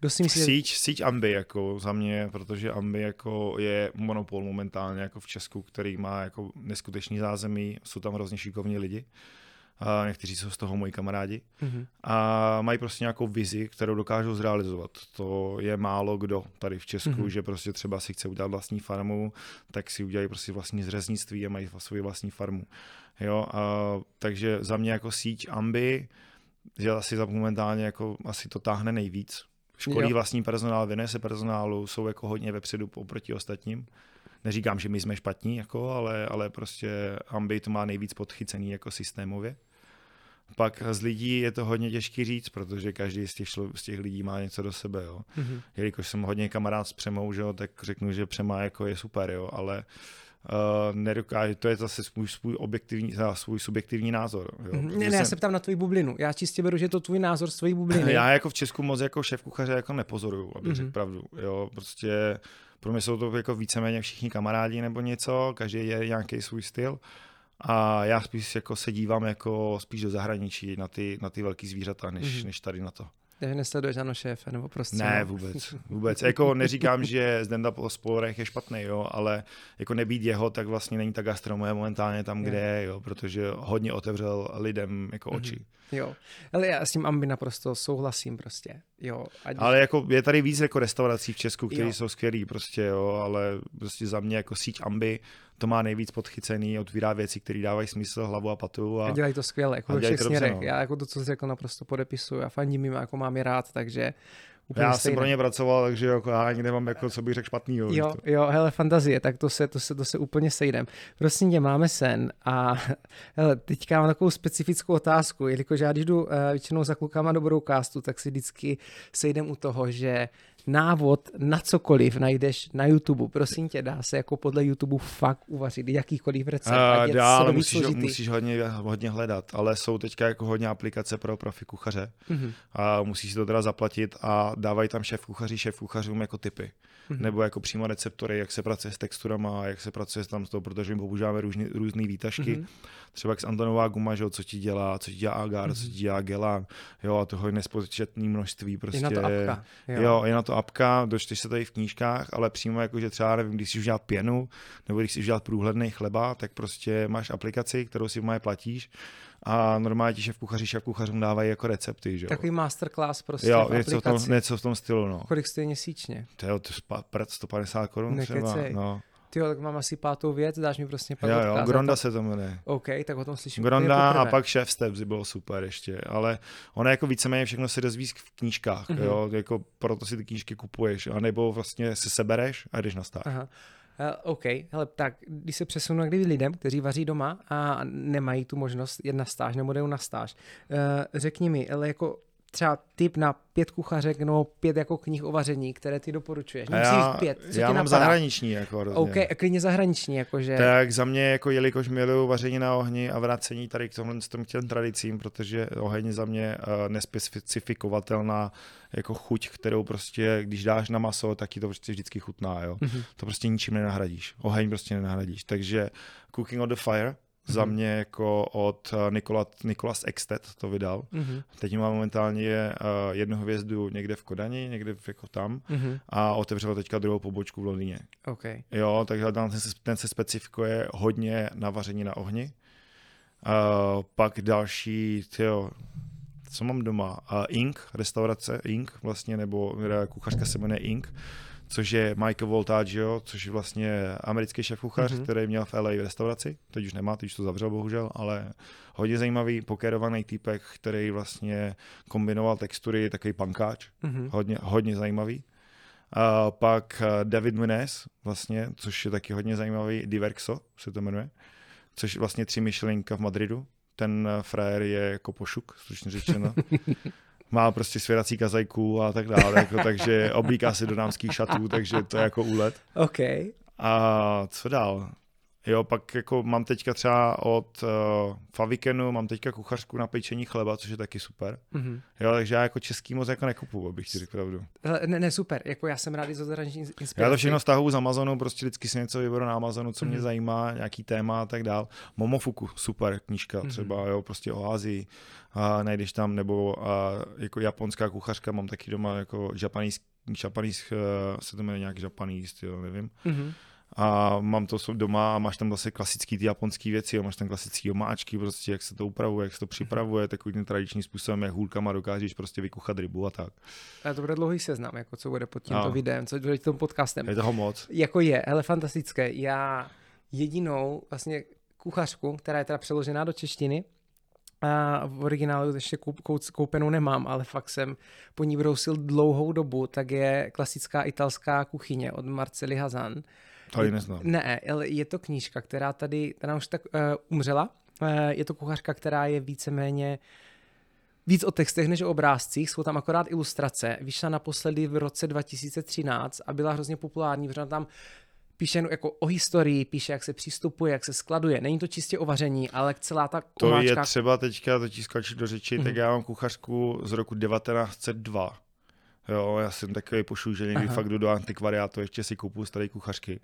Kdo si myslí, že... Síť, síť Ambi jako za mě, protože Ambi jako je monopol momentálně jako v Česku, který má jako neskutečný zázemí, jsou tam hrozně šikovní lidi. A někteří jsou z toho moji kamarádi. Mhm. A mají prostě nějakou vizi, kterou dokážou zrealizovat. To je málo kdo tady v Česku, Mhm. mm-hmm. že prostě třeba si chce udělat vlastní farmu, tak si udělají prostě vlastní zřeznictví a mají svoji vlastní farmu. Jo, a, takže za mě jako síť Ambi, že asi za momentálně jako asi to táhne nejvíc. Školí Jo. vlastní personál, věnuje se personálu, jsou jako hodně vepředu oproti ostatním. Neříkám, že my jsme špatní, jako, ale, ale prostě Ambi to má nejvíc podchycený jako systémově. Pak z lidí je to hodně těžký říct, protože každý z těch, člo, z těch lidí má něco do sebe. Jo. Mhm. Jelikož jsem hodně kamarád s Přemou, že jo, tak řeknu, že Přema jako je super, jo, ale uh, nedokáže, to je zase svůj, svůj objektivní, svůj subjektivní názor. Jo, Mhm. Ne, ne, já jsem- se ptám na tvoji bublinu. Já čistě beru, že je to tvůj názor z tvojí bubliny. já jako v Česku moc jako šéf kuchaře jako nepozoruju, abych Mhm. mm-hmm. řekl pravdu. Jo, prostě pro mě jsou to jako víceméně všichni kamarádi nebo něco, každý je nějaký svůj styl. A já spíš jako se dívám jako spíš do zahraničí na ty, na ty velký zvířata, než, Mhm. mm-hmm. než tady na to. Takže nesleduješ ano šéfe, nebo prostě. Ne, vůbec, *laughs* vůbec. Jako neříkám, že stand-up o spolerech je špatný, jo, ale jako nebýt jeho, tak vlastně není ta gastronomie momentálně tam, kde je, jo, protože hodně otevřel lidem jako mhm. oči. Mm-hmm. Jo, ale já s tím ambi naprosto souhlasím prostě, jo. Ať... Ale jako je tady víc jako restaurací v Česku, které jsou skvělý prostě, jo, ale prostě za mě jako síť ambi to má nejvíc podchycený, otvírá věci, které dávají smysl hlavu a patu. A, a dělají to skvěle, jako ve všech směrech. No. Já jako to, co jsi řekl, naprosto podepisuju a fandím jim, jako mám je rád, takže Úplně já stejné. jsem pro ně pracoval, takže jako já ani nemám, jako, co bych řekl špatný. Jo, jo, hele, fantazie, tak to se, to se, to se úplně sejdem. Prosím tě, máme sen a *laughs* hele, teďka mám takovou specifickou otázku, jelikož já když jdu uh, většinou za klukama do broadcastu, tak si vždycky sejdem u toho, že návod na cokoliv najdeš na YouTube. Prosím tě, dá se jako podle YouTube fakt uvařit jakýkoliv recept. Uh, dá, ale musíš, musíš hodně, hodně hledat, ale jsou teďka jako hodně aplikace pro profi kuchaře mm-hmm. a musíš si to teda zaplatit a dávají tam šéf kuchaří šéf kuchařům jako typy. Mm-hmm. Nebo jako přímo receptory, jak se pracuje s texturama, jak se pracuje tam s tou, protože my používáme různé výtažky. Mm-hmm třeba jak Antonová guma, že, co ti dělá, co ti dělá Agar, mm-hmm. co ti mhm. dělá Gelan, jo, a toho je nespočetné množství. Prostě, je na to apka. Jo. jo, je na to apka, dočteš se tady v knížkách, ale přímo jako, že třeba, nevím, když si už dělat pěnu, nebo když si už dělat průhledný chleba, tak prostě máš aplikaci, kterou si v platíš a normálně ti šéf kuchaři, šéf kuchařům dávají jako recepty. Že? Takový masterclass prostě jo, v něco v, tom, něco v tom stylu. No. Kolik stojí měsíčně? To je 150 korun třeba. No. Ty tak mám asi pátou věc, dáš mi prostě pak Jo, jo, Gronda se to jmenuje. OK, tak o tom slyším. Gronda a pak Chef Steps bylo super ještě, ale ono jako víceméně všechno se dozví v knížkách, mm-hmm. jo, jako proto si ty knížky kupuješ, a nebo vlastně si sebereš a jdeš na stáž. Aha. Uh, OK, hele, tak když se přesunu k lidem, kteří vaří doma a nemají tu možnost jít na stáž nebo jdou na stáž, uh, řekni mi, ale jako třeba tip na pět kuchařek nebo pět jako knih o vaření, které ty doporučuješ? já, pět. Co já mám napadá? zahraniční. Jako hrozně. OK, a klidně zahraniční. Jakože... Tak za mě, jako jelikož miluju vaření na ohni a vracení tady k tomhle tom těm tradicím, protože oheň za mě uh, nespecifikovatelná jako chuť, kterou prostě, když dáš na maso, tak ti to prostě vždycky chutná, jo. Mm-hmm. To prostě ničím nenahradíš. Oheň prostě nenahradíš. Takže Cooking on the Fire, za mhm. mě jako od eh, Nikola, Nikolas Extet to vydal. Mm-hmm. Teď má momentálně uh, jednu hvězdu někde v Kodani, někde v, jako tam mm-hmm. a otevřel teďka druhou pobočku v Londýně. Okay. Jo, takže ten se, ten se specifikuje hodně na vaření na ohni. Uh, pak další, tyjo, co mám doma? Uh, Ink, restaurace Ink vlastně, nebo kuchařka se jmenuje Ink což je Michael Voltaggio, což je vlastně americký šéf kuchař, mm-hmm. který měl v LA v restauraci, teď už nemá, teď už to zavřel bohužel, ale hodně zajímavý, pokerovaný týpek, který vlastně kombinoval textury, takový pankáč, mm-hmm. hodně, hodně zajímavý. A pak eh, David Munez, vlastně, což je taky hodně zajímavý, Diverxo se to jmenuje, což je vlastně tři myšlenka v Madridu. Ten eh, frajer je jako pošuk, stručně řečeno. *laughs* má prostě svěrací kazajku a tak dále, jako, takže oblíká si do dámských šatů, takže to je jako úlet. OK. A co dál? Jo, pak jako mám teďka třeba od uh, Favikenu, mám teďka kuchařku na pečení chleba, což je taky super. Mm-hmm. Jo, takže já jako český moc jako nekupuju, abych ti řekl pravdu. Ne, ne, super, jako já jsem rád i za zahraniční inspiraci. Já to všechno stahu z Amazonu, prostě vždycky si něco vyberu na Amazonu, co mm-hmm. mě mhm. zajímá, nějaký téma a tak dál. Momofuku, super knížka, mm-hmm. třeba, jo, prostě o Ázii, a najdeš tam, nebo a, jako japonská kuchařka, mám taky doma jako japanese, japanese uh, se to jmenuje nějak japanese, jo, nevím. Mm-hmm a mám to doma a máš tam zase klasický ty japonský věci, jo, máš tam klasický omáčky, prostě jak se to upravuje, jak se to připravuje, takový ten tradiční způsobem, jak hůlkama dokážeš prostě vykuchat rybu a tak. A to bude dlouhý seznam, jako co bude pod tímto no. videem, co bude tím podcastem. Je toho moc. Jako je, ale fantastické. Já jedinou vlastně kuchařku, která je teda přeložená do češtiny, a v originálu ještě koup, koupenou nemám, ale fakt jsem po ní brousil dlouhou dobu, tak je klasická italská kuchyně od Marceli Hazan to ji neznám. Ne, ale je to knížka, která tady, která už tak uh, umřela. Uh, je to kuchařka, která je víceméně víc o textech než o obrázcích, jsou tam akorát ilustrace. Vyšla naposledy v roce 2013 a byla hrozně populární, protože tam píše jako o historii, píše, jak se přistupuje, jak se skladuje. Není to čistě o vaření, ale celá ta kuchařka... To je třeba teďka, to ti skočit do řeči, mm-hmm. tak já mám kuchařku z roku 1902 Jo, já jsem takový pošů, že někdy Aha. fakt jdu do antikvariátu, ještě si koupu staré kuchařky.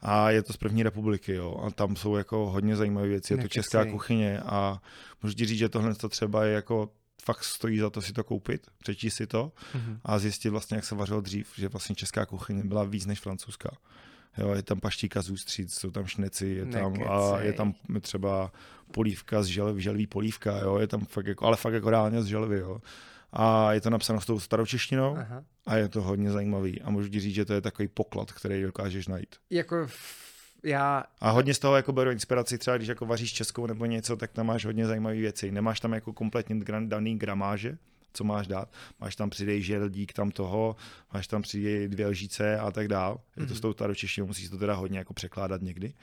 A je to z první republiky, jo. A tam jsou jako hodně zajímavé věci. Je to česká kuchyně a můžu ti říct, že tohle to třeba je jako fakt stojí za to si to koupit, přečíst si to mm-hmm. a zjistit vlastně, jak se vařilo dřív, že vlastně česká kuchyně byla víc než francouzská. Jo, je tam paštíka z ústříc, jsou tam šneci, je tam, a je tam třeba polívka z želvy, želví polívka, jo, je tam fakt jako, ale fakt jako reálně z želvy, jo. A je to napsáno s tou staročeštinou Aha. a je to hodně zajímavý. A můžu ti říct, že to je takový poklad, který dokážeš najít. Jako já... A hodně z toho jako beru inspiraci, třeba když jako vaříš českou nebo něco, tak tam máš hodně zajímavé věci. Nemáš tam jako kompletně daný gramáže, co máš dát. Máš tam přidej želdík tam toho, máš tam přidej dvě lžíce a tak dál. Je to mm-hmm. s tou staročeštinou, musíš to teda hodně jako překládat někdy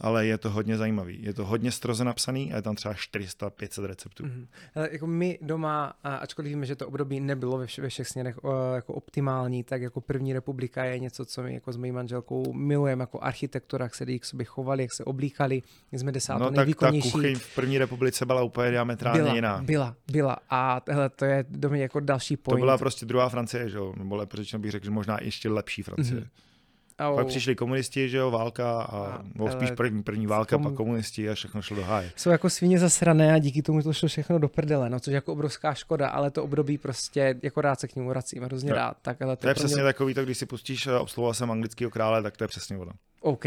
ale je to hodně zajímavý. Je to hodně stroze napsaný a je tam třeba 400-500 receptů. Mm-hmm. Ale jako my doma, ačkoliv víme, že to období nebylo ve, vš- ve všech směrech jako optimální, tak jako první republika je něco, co my jako s mojí manželkou milujeme, jako architektura, jak se lidi k sobě chovali, jak se oblíkali. My jsme desátou no, tak ta kuchyň v první republice byla úplně diametrálně byla, jiná. Byla, byla. A hele, to je do mě jako další point. To byla prostě druhá Francie, že jo? Nebo lepší bych řekl, že možná ještě lepší Francie. Mm-hmm. Oh. Pak přišli komunisti, že jo, válka, a, a no, spíš první, první válka, komu... pak komunisti a všechno šlo do háje. Jsou jako svině zasrané a díky tomu to šlo všechno do prdele, no, což je jako obrovská škoda, ale to období prostě, jako rád se k němu vracím, hrozně no. rád. Tak, ale to, to je přesně mě... takový, to když si pustíš, eh, obsluhoval jsem anglického krále, tak to je přesně ono. OK,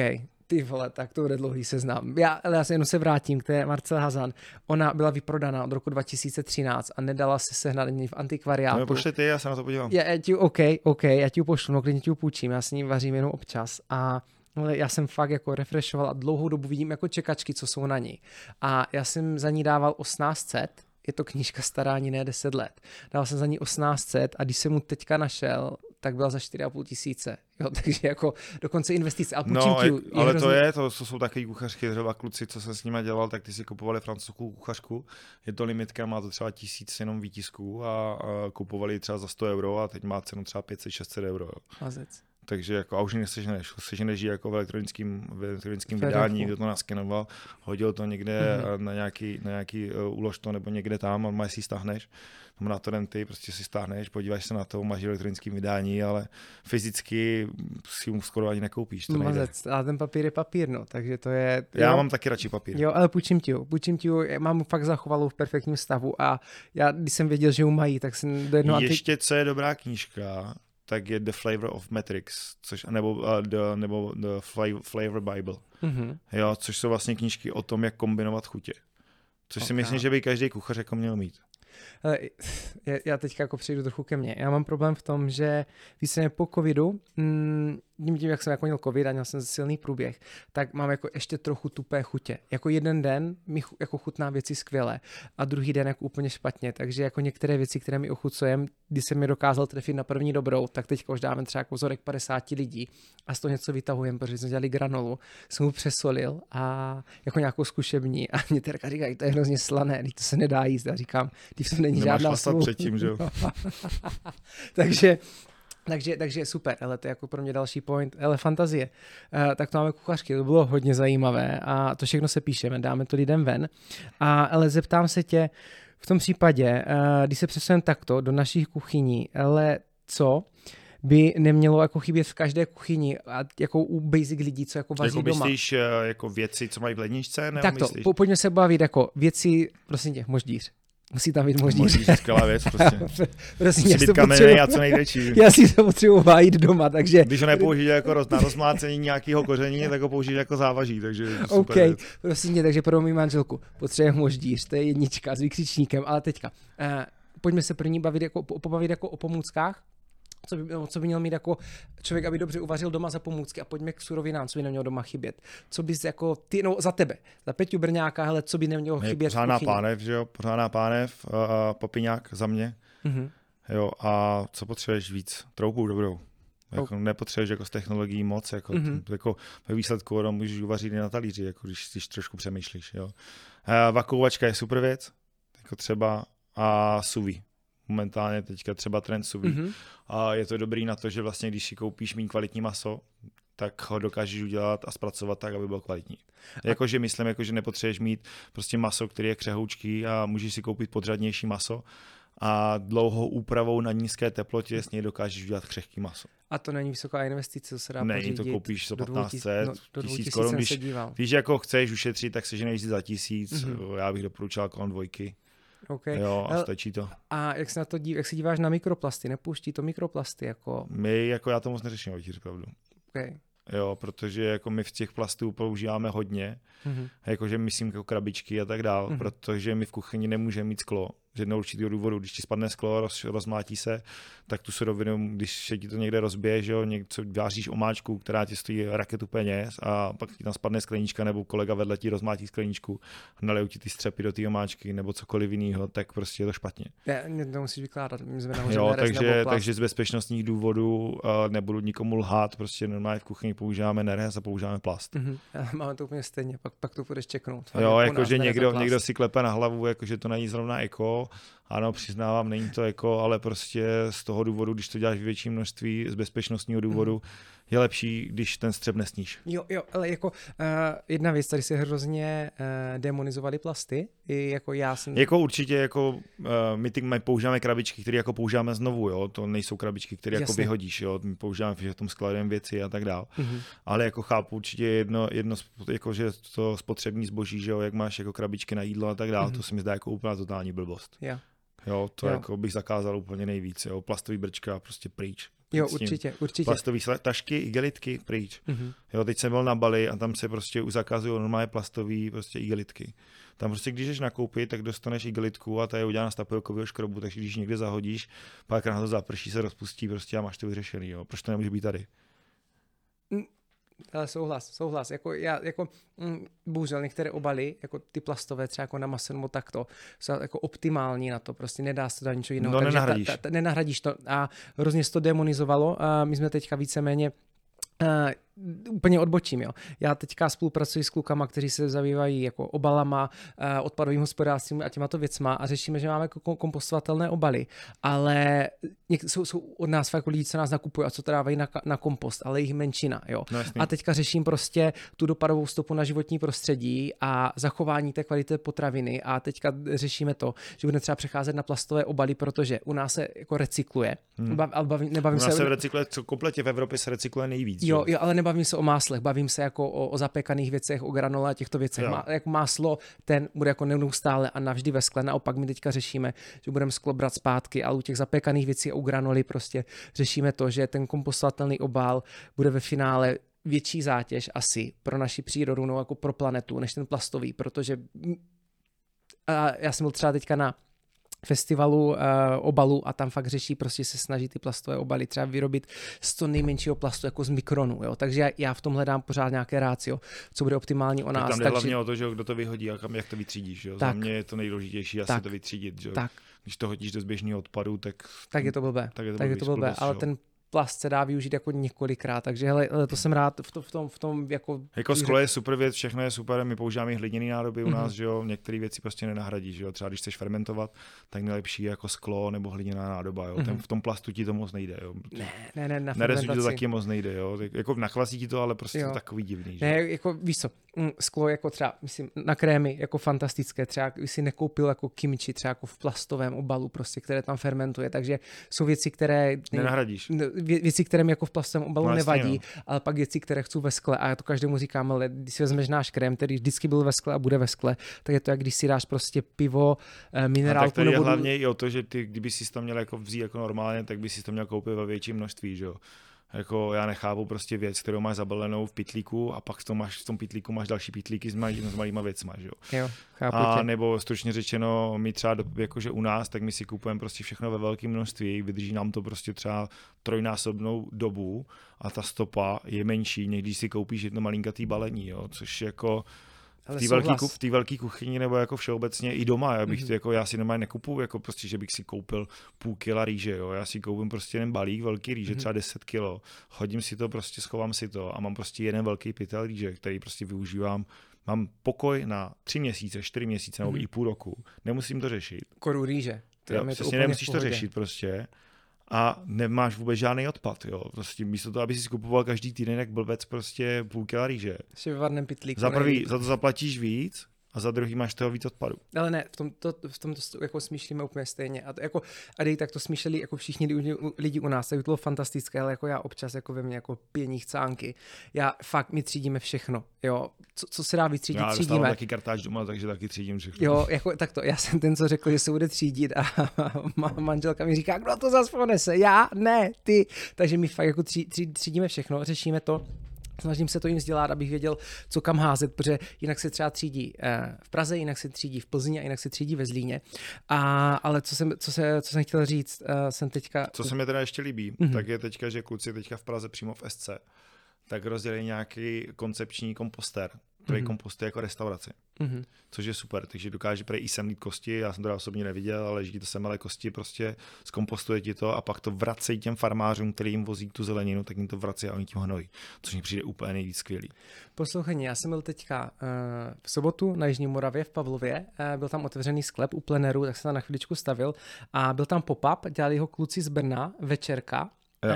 ty vole, tak to bude dlouhý seznam. Já, ale já se jenom se vrátím k té Marcel Hazan. Ona byla vyprodaná od roku 2013 a nedala se sehnat ani v antikvariátu. No, pošli ty, já se na to podívám. Já, já ti, OK, OK, já ti pošlu, no klidně ti půjčím, já s ní vařím jenom občas a ale já jsem fakt jako refreshoval a dlouhou dobu vidím jako čekačky, co jsou na ní. A já jsem za ní dával 1800, je to knížka stará ani ne 10 let. Dal jsem za ní 1800 a když jsem mu teďka našel, tak byla za 4,5 tisíce. Jo, *laughs* takže jako dokonce investice. A no, je, ale hrozně... to je, to, to jsou takový kuchařky, třeba kluci, co jsem s nimi dělal, tak ty si kupovali francouzskou kuchařku. Je to limitka, má to třeba tisíc jenom výtisků a, a kupovali třeba za 100 euro a teď má cenu třeba 500-600 euro. Jo. Mazec takže jako a už neseženeš, seženeš jako v elektronickém, v elektronickém vydání, kdo to naskenoval, hodil to někde mm-hmm. na nějaký, na nějaký uh, ulož to nebo někde tam a máš si stáhneš, nebo na torrenty, prostě si stáhneš, podíváš se na to, máš elektronické vydání, ale fyzicky si mu skoro ani nekoupíš. To Mazec, ale ten papír je papír, no, takže to je... Já jo, mám taky radši papír. Jo, ale půjčím ti ho, půjčím ti ho, mám mu fakt zachovalou v perfektním stavu a já, když jsem věděl, že ho mají, tak jsem do jednoho... Ještě, co je dobrá knížka, tak je The Flavor of Matrix, což, nebo, uh, the, nebo The Flavor Bible. Mm-hmm. Jo, což jsou vlastně knížky o tom, jak kombinovat chutě. Což okay. si myslím, že by každý kuchař jako měl mít. Ale já teďka jako přejdu trochu ke mně. Já mám problém v tom, že více po covidu mm, tím, tím, jak jsem jako měl covid a měl jsem silný průběh, tak mám jako ještě trochu tupé chutě. Jako jeden den mi jako chutná věci skvěle a druhý den jako úplně špatně. Takže jako některé věci, které mi ochucujem, když jsem mi dokázal trefit na první dobrou, tak teď už dáme třeba jako vzorek 50 lidí a z toho něco vytahujem, protože jsme dělali granolu, jsem mu přesolil a jako nějakou zkušební a mě terka říkají, to je hrozně slané, to se nedá jíst. A říkám, když to není Nemáš žádná předtím, že jo? *laughs* takže takže, takže super, ale to je jako pro mě další point, ale fantazie. Uh, tak to máme kuchařky, to bylo hodně zajímavé a to všechno se píšeme, dáme to lidem ven. A ale zeptám se tě, v tom případě, uh, když se přesuneme takto do našich kuchyní, ale co by nemělo jako chybět v každé kuchyni a jako u basic lidí, co jako vaří jako doma. Myslíš eh, jako věci, co mají v ledničce? Tak to, po, pojďme se bavit jako věci, prosím tě, moždíř. Musí tam být možný. Možný, skvělá věc prostě. *laughs* Prosím, Musí být kamenný a co největší. Já si to potřebuji vájit doma, takže... Když ho nepoužiješ jako roz, na rozmlácení nějakého koření, tak ho použiješ jako závaží, takže super OK, věc. prosím tě, takže pro mý manželku potřebujeme moždíř, to je jednička s vykřičníkem, ale teďka, uh, pojďme se první bavit jako, pobavit jako o pomůckách, co by, co by měl mít jako člověk, aby dobře uvařil doma za pomůcky a pojďme k surovinám, co by nemělo doma chybět. Co bys jako ty, no za tebe, za Peťu Brňáka, hele, co by nemělo chybět Pořádná pánev, že jo, pořádná pánev, uh, popiňák za mě. Mm-hmm. Jo, a co potřebuješ víc? Troubu dobrou. Jako. Nepotřebuješ jako z technologií moc, jako, mm-hmm. jako ve výsledku ono můžeš uvařit i na talíři, jako když, když trošku přemýšlíš. Jo. Uh, vakouvačka je super věc, jako třeba a suví momentálně teďka třeba trend suví. Mm-hmm. A je to dobrý na to, že vlastně když si koupíš méně kvalitní maso, tak ho dokážeš udělat a zpracovat tak, aby byl kvalitní. Jakože myslím, jako, že nepotřebuješ mít prostě maso, který je křehoučký a můžeš si koupit podřadnější maso a dlouhou úpravou na nízké teplotě s něj dokážeš udělat křehký maso. A to není vysoká investice, co se dá Není, pořídit. to koupíš za 1500, no, tisíc korun. Když víš, jako chceš ušetřit, tak seženeš za tisíc. Mm-hmm. Já bych doporučoval kolem dvojky Okay. Jo, a stačí to. A jak se na to dív, jak se díváš na mikroplasty? Nepouští to mikroplasty? Jako... My, jako já to moc neřeším, abych pravdu. Okay. Jo, protože jako my v těch plastů používáme hodně, mm-hmm. jakože myslím jako krabičky a tak dál, mm-hmm. protože my v kuchyni nemůžeme mít sklo, z jednoho určitého důvodu, když ti spadne sklo, roz, rozmátí se, tak tu surovinu, když se ti to někde rozbije, že jo, něco váříš omáčku, která ti stojí raketu peněz a pak ti tam spadne sklenička nebo kolega vedle ti rozmátí skleničku, nalejou ti ty střepy do té omáčky nebo cokoliv jiného, tak prostě je to špatně. Ne, to musíš vykládat, my jsme jo, takže, takže z bezpečnostních důvodů uh, nebudu nikomu lhát, prostě normálně v kuchyni používáme nerez a používáme plast. Mm-hmm. *laughs* Máme to úplně stejně, pak, pak to budeš čeknout. Jo, jakože někdo, někdo si klepe na hlavu, jakože to není zrovna eko, ano, přiznávám, není to jako, ale prostě z toho důvodu, když to děláš v větším množství, z bezpečnostního důvodu, mm. je lepší, když ten střep nesníš. Jo, jo, ale jako uh, jedna věc, tady se hrozně uh, demonizovali plasty, i jako já jsem... Jako určitě, jako uh, my, ty, my používáme krabičky, které jako používáme znovu, jo, to nejsou krabičky, které jako vyhodíš, jo, my používáme v tom skladem věci a tak dál. Mm-hmm. Ale jako chápu určitě jedno, jedno jako, že to spotřební zboží, že jo, jak máš jako krabičky na jídlo a tak dál, mm-hmm. to se mi zdá jako úplná totální blbost. Yeah. Jo, to jo. jako bych zakázal úplně nejvíc, jo. Plastový brčka, prostě pryč. Jo, určitě, určitě. Plastový tašky, igelitky, pryč. Mm-hmm. Jo, teď jsem byl na Bali a tam se prostě už zakazují normálně plastový prostě igelitky. Tam prostě, když jdeš nakoupit, tak dostaneš igelitku a ta je udělána z tapiokového škrobu, takže když někde zahodíš, pak na to zaprší, se rozpustí prostě a máš to vyřešený, jo. Proč to nemůže být tady? Ale souhlas, souhlas. Jako já, jako, mm, bohužel některé obaly, jako ty plastové, třeba jako na maso nebo takto, jsou jako optimální na to, prostě nedá se to dát ničeho jiného. No, nenahradíš. Ta, ta, ta, nenahradíš to a hrozně se to demonizovalo a my jsme teďka víceméně Uh, úplně odbočím, jo. Já teďka spolupracuji s klukama, kteří se zabývají jako obalama, uh, odpadovým hospodářstvím a těma to věcma a řešíme, že máme kompostovatelné obaly, ale něk- jsou, jsou od nás fakt lidi, co nás nakupují a co to dávají na, na kompost, ale jich menšina, jo. No, a teďka řeším prostě tu dopadovou stopu na životní prostředí a zachování té kvality potraviny a teďka řešíme to, že budeme třeba přecházet na plastové obaly, protože u nás se jako recykluje. Hmm. Bav, bav, nebavím u nás se, se recykluje, co kompletně v Evropě se recykluje nejvíc. Jo, jo, ale nebavím se o máslech, bavím se jako o, o zapekaných věcech, o granole a těchto věcech. Má, jako máslo, ten bude jako neustále a navždy ve skle. Naopak my teďka řešíme, že budeme sklo brát zpátky, ale u těch zapekaných věcí a u granoly prostě řešíme to, že ten kompostovatelný obal bude ve finále větší zátěž asi pro naši přírodu, no jako pro planetu, než ten plastový, protože a já jsem byl třeba teďka na festivalu uh, obalů a tam fakt řeší, prostě se snaží ty plastové obaly třeba vyrobit z to nejmenšího plastu jako z mikronu, jo. Takže já, já v tom hledám pořád nějaké rácio, co bude optimální o nás. Tam jde takže... hlavně o to, že kdo to vyhodí a kam, jak to vytřídíš, jo. Tak, Za mě je to nejdůležitější asi tak, to vytřídit, jo. Tak. Když to hodíš do zběžného odpadu, tak... Tak je to blbé. Tak je to, tak je to blbé, ale ten plast se dá využít jako několikrát, takže hele, to jsem rád v, to, v tom, v tom jako... Jako sklo je super věc, všechno je super, my používáme hliněný nádoby u mm-hmm. nás, že jo, některé věci prostě nenahradí, že jo, třeba když chceš fermentovat, tak nejlepší je jako sklo nebo hliněná nádoba, jo, mm-hmm. Ten, v tom plastu ti to moc nejde, jo. Ne, ne, ne, na Nerezu to taky moc nejde, jo, jako nachlasí ti to, ale prostě jo. to takový divný, že? Ne, jako víš co, mm, sklo jako třeba, myslím, na krémy jako fantastické, třeba když si nekoupil jako kimchi, třeba jako v plastovém obalu prostě, které tam fermentuje, takže jsou věci, které... Nenahradíš. Věci, které mi jako v plastovém obalu no, nevadí, no. ale pak věci, které chci ve skle a já to každému říkám, ale když si vezmeš náš krém, který vždycky byl ve skle a bude ve skle, tak je to jak když si dáš prostě pivo, eh, minerálku. tak to je hlavně i o to, že ty, kdyby si to měl jako vzít jako normálně, tak by si to měl koupit ve větším množství, že jo jako já nechápu prostě věc, kterou máš zabalenou v pitlíku a pak v tom, máš, v tom pitlíku máš další pitlíky s, malý, s malýma věcma, že jo. jo chápu a tě. nebo stručně řečeno, my třeba, do, jakože u nás, tak my si kupujeme prostě všechno ve velkém množství, vydrží nám to prostě třeba trojnásobnou dobu a ta stopa je menší, než když si koupíš jedno malinkatý balení, jo, což jako v té velké v té velké kuchyni nebo jako všeobecně i doma, já bych mm-hmm. to jako, já si normálně nekupu, jako prostě, že bych si koupil půl kila rýže, jo, já si koupím prostě jeden balík velký rýže, mm-hmm. třeba 10 kilo, hodím si to, prostě schovám si to a mám prostě jeden velký pytel rýže, který prostě využívám mám pokoj na tři měsíce, čtyři měsíce nebo mm-hmm. i půl roku. Nemusím to řešit. Koru rýže. To jo, přesně nemusíš to řešit prostě a nemáš vůbec žádný odpad, jo. Prostě místo toho, aby si kupoval každý týden jak blbec prostě půl kila rýže. Si v varném Za prvý, za to zaplatíš víc, a za druhý máš toho víc odpadu. Ale ne, v tomto, v tomto jako smýšlíme úplně stejně. A, to, jako, a dej, tak to smýšleli jako všichni lidi, lidi u nás, to bylo fantastické, ale jako já občas jako ve mně jako pění chcánky. Já fakt, my třídíme všechno, jo. Co, co se dá vytřídit, já třídíme. taky kartáč doma, takže taky třídím všechno. Jo, jako, tak to, já jsem ten, co řekl, že se bude třídit a *laughs* manželka mi říká, kdo to zase ponese, já, ne, ty. Takže my fakt jako tří, tří, třídíme všechno, řešíme to snažím se to jim vzdělat, abych věděl, co kam házet, protože jinak se třeba třídí eh, v Praze, jinak se třídí v Plzni a jinak se třídí ve Zlíně. A, ale co jsem, co, se, co jsem chtěl říct, eh, jsem teďka... Co se mi teda ještě líbí, mm-hmm. tak je teďka, že kluci teďka v Praze přímo v SC, tak rozdělí nějaký koncepční kompostér, který mm-hmm. kompostuje jako restauraci. Mm-hmm. Což je super, takže dokáže prej i sem mít kosti, já jsem to osobně neviděl, ale leží to sem ale kosti, prostě zkompostuje ti to a pak to vracejí těm farmářům, který jim vozí tu zeleninu, tak jim to vrací a oni tím hnojí, což mi přijde úplně nejvíc skvělý. Poslouchej, já jsem byl teďka uh, v sobotu na Jižní Moravě v Pavlově, uh, byl tam otevřený sklep u pleneru, tak jsem tam na chviličku stavil a byl tam pop-up, dělali ho kluci z Brna, večerka, uh,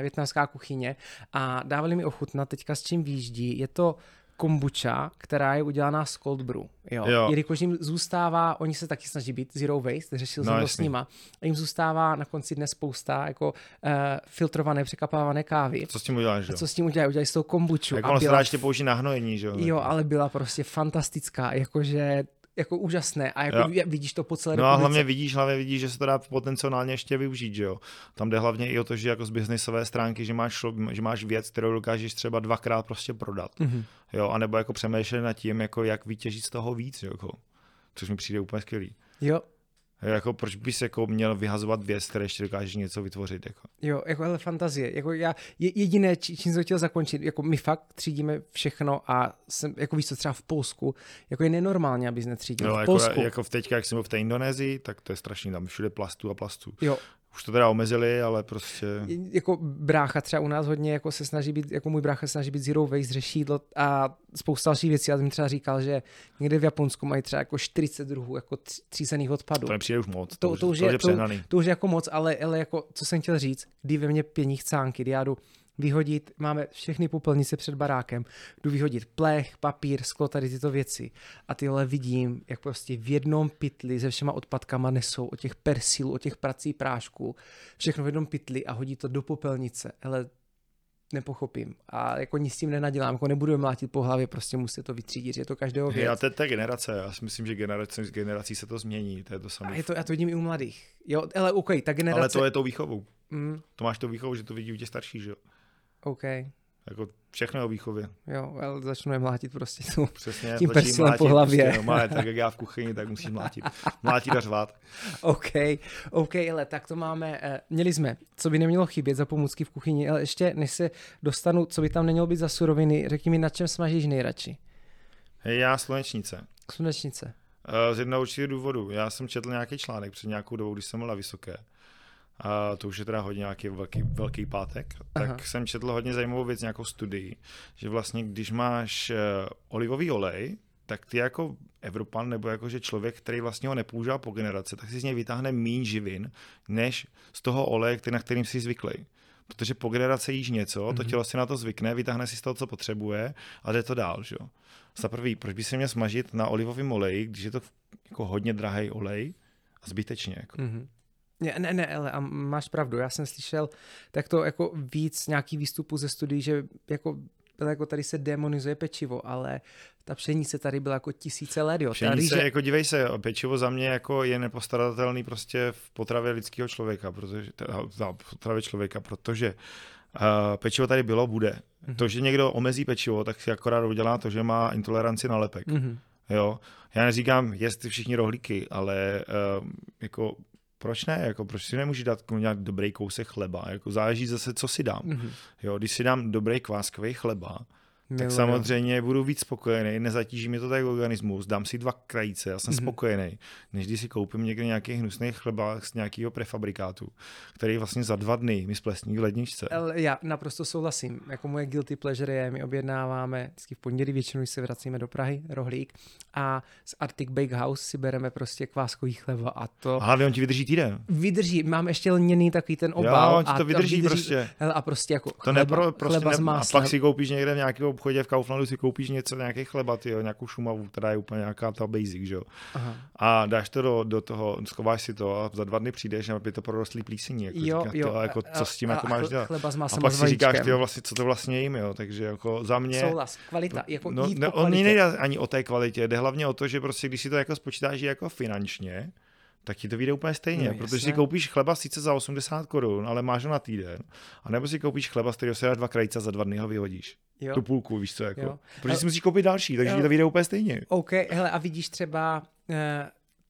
větnamská kuchyně a dávali mi ochutnat teďka s čím výjíždí. Je to kombucha, která je udělaná z cold brew. Jo. jo. Jelikož jim zůstává, oni se taky snaží být zero waste, řešil no, jsem to s nima, a jim zůstává na konci dne spousta jako uh, filtrované, překapávané kávy. Co s tím uděláš? Co s tím udělají? Udělají s tou kombuchu. Jak ono se dá ještě použít na hnojení, že jo? Jo, ale byla prostě fantastická, jakože jako úžasné a jako jo. vidíš to po celé No a hlavně vidíš, hlavně vidíš, že se to dá potenciálně ještě využít, že jo. Tam jde hlavně i o to, že jako z biznisové stránky, že máš, že máš věc, kterou dokážeš třeba dvakrát prostě prodat. Mm-hmm. Jo, anebo jako přemýšlet nad tím, jako jak vytěžit z toho víc, jo, jako, což mi přijde úplně skvělý. Jo, jako proč bys jako měl vyhazovat věc, které ještě dokážeš něco vytvořit? Jako. Jo, jako ale fantazie. Jako já, jediné, čím jsem chtěl zakončit, jako my fakt třídíme všechno a jsem, jako víš co, třeba v Polsku, jako je nenormálně, abys netřídil. Jo, v jako, Polsku. jako v teďka, jak jsem byl v té Indonésii, tak to je strašný, tam všude plastu a plastu. Jo, už to teda omezili, ale prostě... Jako brácha třeba u nás hodně jako se snaží být, jako můj brácha se snaží být zero waste, řeší a spousta dalších věcí. Já jsem třeba říkal, že někde v Japonsku mají třeba jako 40 druhů jako třízených odpadů. To nepřijde už moc, to, to, to, už, je, to, to, už je jako moc, ale, ale jako, co jsem chtěl říct, kdy ve mně pění chcánky, kdy já jdu vyhodit, máme všechny popelnice před barákem, jdu vyhodit plech, papír, sklo, tady tyto věci. A tyhle vidím, jak prostě v jednom pytli se všema odpadkama nesou o těch persilů, o těch prací prášků, všechno v jednom pytli a hodí to do popelnice. Ale nepochopím. A jako nic s tím nenadělám, jako nebudu mlátit po hlavě, prostě musíte to vytřídit, je to každého věc. Já to je ta generace, já si myslím, že generace z generací se to změní, to je to samé. A je to, já to vidím i u mladých. Jo, ale OK, ta generace... Ale to je tou výchovou. Mm. To máš to výchovu, že to vidí u těch starších, že jo? OK. Jako všechno o výchově. Jo, ale začnu je mlátit prostě tu, Přesně, tím persilem po hlavě. Prostě, no, tak jak já v kuchyni, tak musíš mlátit. Mlátit a řvát. *laughs* OK, OK, ale tak to máme, eh, měli jsme, co by nemělo chybět za pomůcky v kuchyni, ale ještě než se dostanu, co by tam nemělo být za suroviny, řekni mi, na čem smažíš nejradši? Hej, já slunečnice. Slunečnice. Uh, z jednoho určitého důvodu. Já jsem četl nějaký článek před nějakou dobou, když jsem byl na vysoké a to už je teda hodně nějaký velký, velký pátek, tak Aha. jsem četl hodně zajímavou věc, nějakou studii, že vlastně když máš uh, olivový olej, tak ty jako Evropan nebo jakože člověk, který vlastně ho nepoužívá po generace, tak si z něj vytáhne méně živin, než z toho oleje, na kterým jsi zvyklý. Protože po generaci jíš něco, mm-hmm. to mhm. tělo si na to zvykne, vytáhne si z toho, co potřebuje a jde to dál. Že? Za prvý, proč by se měl smažit na olivovém oleji, když je to jako hodně drahý olej a zbytečně. Jako. Mm-hmm. Ne, ne, ne, ale a máš pravdu, já jsem slyšel tak to jako víc nějaký výstupu ze studií, že jako jako tady se demonizuje pečivo, ale ta pšenice tady byla jako tisíce let. Jo. Pšenice, tady, jako dívej se, pečivo za mě jako je nepostradatelný prostě v potravě lidského člověka, protože, v potravě člověka, protože uh, pečivo tady bylo, bude. Mm-hmm. To, že někdo omezí pečivo, tak si akorát udělá to, že má intoleranci na lepek. Mm-hmm. Jo, já neříkám, jestli všichni rohlíky, ale uh, jako proč ne? Jako, proč si nemůžu dát nějak dobrý kousek chleba? Jako, záleží zase, co si dám. Mm-hmm. Jo, když si dám dobrý kváskový chleba, tak samozřejmě budu víc spokojený, nezatíží mi to tak organismus, dám si dva krajíce, já jsem mm-hmm. spokojený, než když si koupím někde nějaký hnusný chleba z nějakého prefabrikátu, který vlastně za dva dny mi splesní v ledničce. Já naprosto souhlasím. Jako moje guilty pleasure je, my objednáváme vždycky v pondělí, většinou se vracíme do Prahy, rohlík, a z Arctic Bake House si bereme prostě kváskový chleba a to... A hlavně on ti vydrží týden. Vydrží, mám ještě lněný takový ten obal. Jo, on ti to vydrží, a vydrží prostě. a prostě jako to chleba, nepro, prostě chleba ne, A pak si koupíš někde nějakého obchodě v Kauflandu si koupíš něco, nějaký chleba, tyjo, nějakou šumavu, která je úplně nějaká ta basic, že jo. A dáš to do, do toho, schováš si to a za dva dny přijdeš a by to prorostlý plísení. Jako, jo, říká, jo. Tyjo, jako, co s tím a, jako máš dělat? Chleba s a pak si říkáš, tyjo, vlastně, co to vlastně jim, jo. Takže jako za mě... Souhlas, kvalita, jako no, jít no, po kvalitě. On nejde ani o té kvalitě, jde hlavně o to, že prostě když si to jako spočítáš jako finančně, tak ti to vyjde úplně stejně, no, protože si koupíš chleba sice za 80 korun, ale máš ho na týden. A nebo si koupíš chleba, z kterého se dá dva krajce a za dva dny ho vyhodíš. Jo. Tu půlku, víš co, jako. Jo. Protože ale... si musíš koupit další, takže jo. ti to vyjde úplně stejně. OK, hele, a vidíš třeba uh,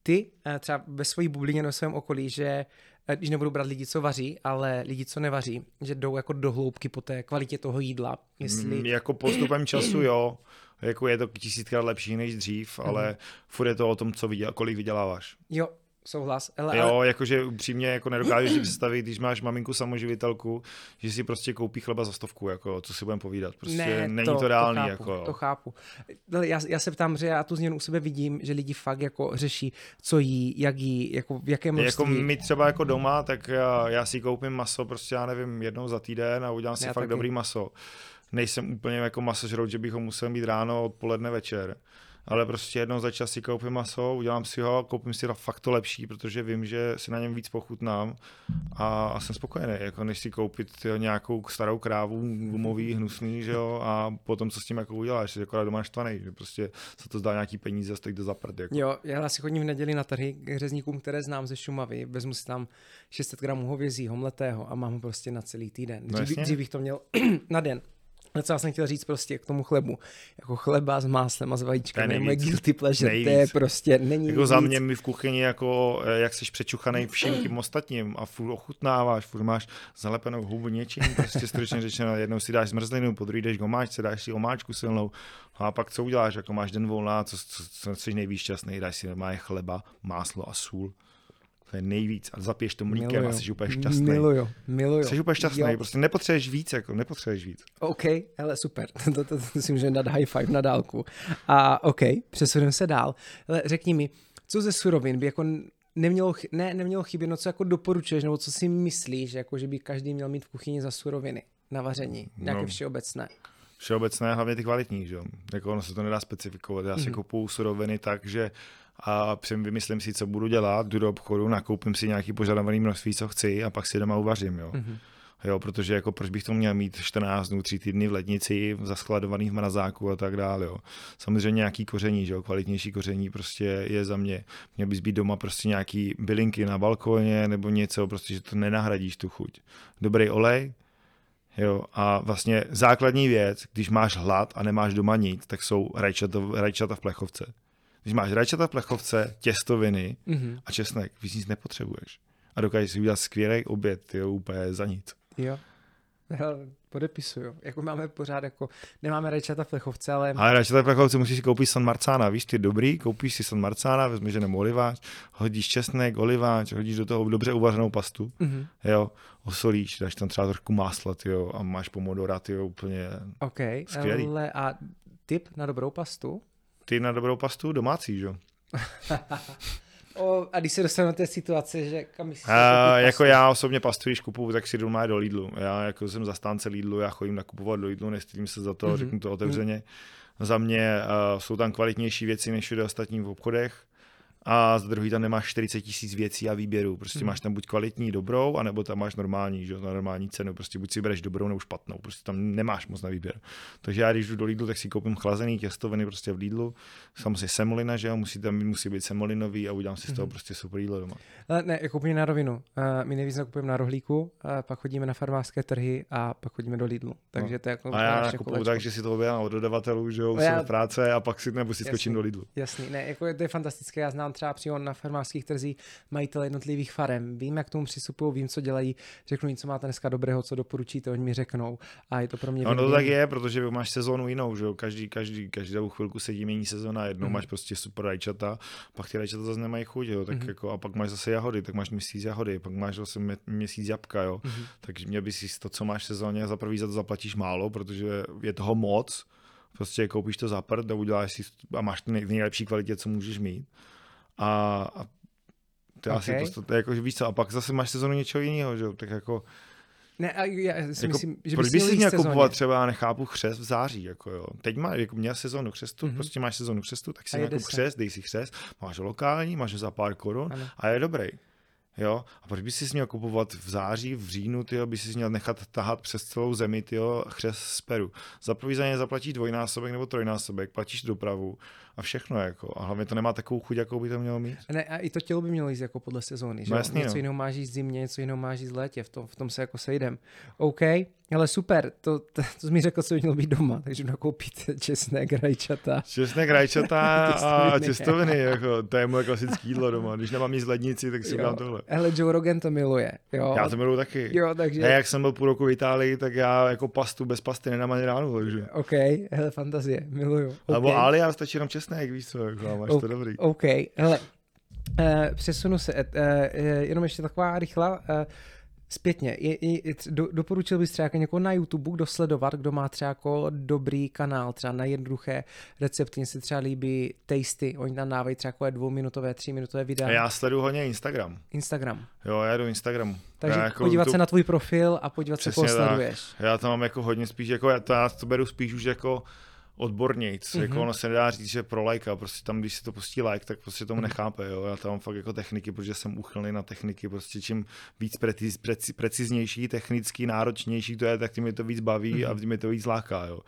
ty, uh, třeba ve své bublině na svém okolí, že uh, když nebudu brát lidi, co vaří, ale lidi, co nevaří, že jdou jako do hloubky po té kvalitě toho jídla. Jestli... Mm, jako postupem času, jo. Jako je to tisíckrát lepší než dřív, ale mm. furt je to o tom, co vyděl, kolik vyděláváš. Jo, souhlas. Ale, jo, ale... jakože upřímně jako nedokážeš si představit, když máš maminku samoživitelku, že si prostě koupí chleba za stovku, jako, co si budeme povídat. Prostě ne, není to, to reálný. To chápu, jako, to chápu. Já, já, se ptám, že já tu změnu u sebe vidím, že lidi fakt jako řeší, co jí, jak jí, jako v jakém množství. Jako my třeba jako doma, tak já, já si koupím maso, prostě já nevím, jednou za týden a udělám si já fakt taky. dobrý maso. Nejsem úplně jako masožrout, že bych ho musel mít ráno, odpoledne, večer ale prostě jednou za čas si koupím maso, udělám si ho, koupím si fakt to lepší, protože vím, že si na něm víc pochutnám a, a jsem spokojený, jako než si koupit tyjo, nějakou starou krávu, gumový, hnusný, že jo, a potom co s tím jako uděláš, že akorát doma štvaný, že prostě se to zdá nějaký peníze, stojí to za prd. Jako. Jo, já si chodím v neděli na trhy k řezníkům, které znám ze Šumavy, vezmu si tam 600 gramů hovězího, mletého a mám ho prostě na celý týden. No dřív, dřív bych to měl *clears throat* na den. No co já jsem chtěl říct prostě k tomu chlebu. Jako chleba s máslem a s vajíčkem, je moje guilty pleasure, nejvíc. to je prostě, není Jako víc. za mě mi v kuchyni, jako eh, jak jsi přečuchaný všem tím ostatním a furt ochutnáváš, furt máš zalepenou hubu něčím, prostě stručně řečeno, jednou si dáš zmrzlinu, po druhý jdeš gomáčce, dáš si omáčku silnou, a pak co uděláš, jako máš den volná, co, co, co jsi nejvíc šťastný, dáš si normálně chleba, máslo a sůl to je nejvíc. A zapiješ to mlíkem miluju. a jsi úplně šťastný. Miluju, miluju. Jsi úplně šťastný, jo. prostě nepotřebuješ víc, jako nepotřebuješ víc. OK, hele, super, *laughs* to, to, to, si můžeme dát high five na dálku. A OK, přesuneme se dál. Ale řekni mi, co ze surovin by jako nemělo, ne, nemělo chybět, no co jako doporučuješ, nebo co si myslíš, jako že by každý měl mít v kuchyni za suroviny na vaření, nějaké no. všeobecné? Všeobecné, hlavně ty kvalitní, že jo. Jako ono se to nedá specifikovat. Já si mm-hmm. kupuju suroviny tak, že a vymyslím si, co budu dělat, jdu do obchodu, nakoupím si nějaký požadovaný množství, co chci a pak si doma uvařím, jo. Mm-hmm. Jo, protože jako proč bych to měl mít 14 dnů, 3 týdny v lednici, zaskladovaný v mrazáku a tak dále. Jo. Samozřejmě nějaký koření, že jo, kvalitnější koření prostě je za mě. Měl bys být doma prostě nějaký bylinky na balkóně nebo něco, prostě, že to nenahradíš tu chuť. Dobrý olej, Jo, a vlastně základní věc, když máš hlad a nemáš doma nic, tak jsou rajčata, rajčata v plechovce. Když máš rajčata v plechovce, těstoviny mm-hmm. a česnek, víc nic nepotřebuješ. A dokážeš si udělat skvělý oběd, jo, úplně za nic. Jo. Hele, podepisuju. Jako máme pořád, jako nemáme rajčata v plechovce, ale... Ale rajčata v plechovce musíš si koupit San Marcana, víš, ty dobrý, koupíš si San Marcana, vezmeš jenom oliváč, hodíš česnek, oliváč, hodíš do toho dobře uvařenou pastu, mm-hmm. jo, osolíš, dáš tam třeba trošku másla, jo, a máš pomodora, jo, úplně OK, skvělý. ale a tip na dobrou pastu? Ty na dobrou pastu domácí, že? *laughs* O, a když se dostaneme do té situace, že kam myslíš? jako já osobně pastu, když kupuju, tak si jdu má do Lidlu. Já jako jsem zastánce Lidlu, já chodím nakupovat do Lidlu, nestydím se za to, mm-hmm. řeknu to otevřeně. Mm-hmm. Za mě uh, jsou tam kvalitnější věci než všude ostatní v obchodech a za druhý tam nemáš 40 tisíc věcí a výběrů. Prostě hmm. máš tam buď kvalitní dobrou, anebo tam máš normální, že, na normální cenu. Prostě buď si bereš dobrou nebo špatnou. Prostě tam nemáš moc na výběr. Takže já když jdu do Lidlu, tak si koupím chlazený těstoviny prostě v Lidlu. Samozřejmě semolina, že jo, musí tam musí být semolinový a udělám si z toho hmm. prostě super jídlo doma. Ale ne, jako úplně na rovinu. Uh, my nejvíc nakupujeme na rohlíku, uh, pak chodíme na farmářské trhy a pak chodíme do Lidlu. Takže no. to je jako a já nakupuju tak, že si to objednám od dodavatelů, že jo, já... práce a pak si nebo si skočím do Lidlu. Jasný, ne, jako to je fantastické. Já znám třeba přímo na farmářských trzích majitele jednotlivých farem. Vím, jak k tomu přistupují, vím, co dělají, řeknu jim, co máte dneska dobrého, co doporučíte, oni mi řeknou. A je to pro mě. No, no to tak je, protože máš sezónu jinou, že jo? Každý, každý, každou chvilku se mění sezóna, jednou mm. máš prostě super rajčata, pak ty rajčata zase nemají chuť, jo? Tak mm. jako, a pak máš zase jahody, tak máš měsíc jahody, pak máš zase měsíc jabka, jo? Mm. Takže mě by si to, co máš v sezóně, za prvý za to zaplatíš málo, protože je toho moc, prostě koupíš to za prd a uděláš si a máš to nejlepší kvalitě, co můžeš mít. A, a to okay. asi to, to, to, jako, víš co, a pak zase máš sezonu něčeho jiného, že tak jako Ne, a já si Jako, myslím, že proč bys si měl kupovat třeba, nechápu, křest v září, jako jo. Teď má, jako měl sezónu křestu, Mhm. mm-hmm. prostě máš sezónu křestu, tak si nějakou křest, dej si křest, máš lokální, máš ho za pár korun Ano. a je dobrý. Jo, a proč bys si měl kupovat v září, v říjnu, tyjo, bys si měl nechat tahat přes celou zemi, tyjo, chřest z Peru. Za prvý za ně zaplatíš dvojnásobek nebo trojnásobek, platíš dopravu a všechno, jako. A hlavně to nemá takovou chuť, jakou by to mělo mít. Ne, a i to tělo by mělo jíst jako podle sezóny, že No jo? jasně, něco no. jiného máš jíst zimně, něco jiného máš jíst v létě, v tom, v tom se jako sejdem. OK, ale super, to, to, to jsi mi řekl, co by mělo být doma, takže nakoupit česnek, rajčata. Česnek, rajčata *laughs* a Těstoviny. těstoviny, jako, to je moje klasické jídlo doma. Když nemám nic v lednici, tak si dám tohle. Hele, Joe Rogan to miluje, jo. Já to miluji taky. Jo, takže... Já jak jsem byl půl roku v Itálii, tak já jako pastu bez pasty nedám ani ráno, takže. OK, hele, fantazie, miluju. Okay. Alebo alias stačí jenom česnek, víš co, jako, máš Ok. to dobrý. OK, hele, eh, přesunu se, eh, jenom ještě taková rychlá, eh, zpětně, je, je, do, doporučil bys třeba jako někoho na YouTube, kdo sledovat, kdo má třeba jako dobrý kanál, třeba na jednoduché recepty, mně se třeba líbí Tasty, oni tam dávají třeba jako dvouminutové, tříminutové videa. A já sleduju hodně Instagram. Instagram. Jo, já jdu Instagramu. Takže já jako podívat YouTube- se na tvůj profil a podívat se, koho Přesně sleduješ. Já to mám jako hodně spíš, jako já to, já to beru spíš už jako odbornějc, mm-hmm. jako Mhm. ono se nedá říct, že pro lajka, prostě tam, když si to pustí like, tak prostě tomu Mhm. nechápe, jo, já tam mám fakt jako techniky, protože jsem uchylný na techniky, prostě čím víc preciz, preci, preciznější, technicky náročnější to je, tak tím mě to víc baví Mhm. a tím mě to víc láká, jo.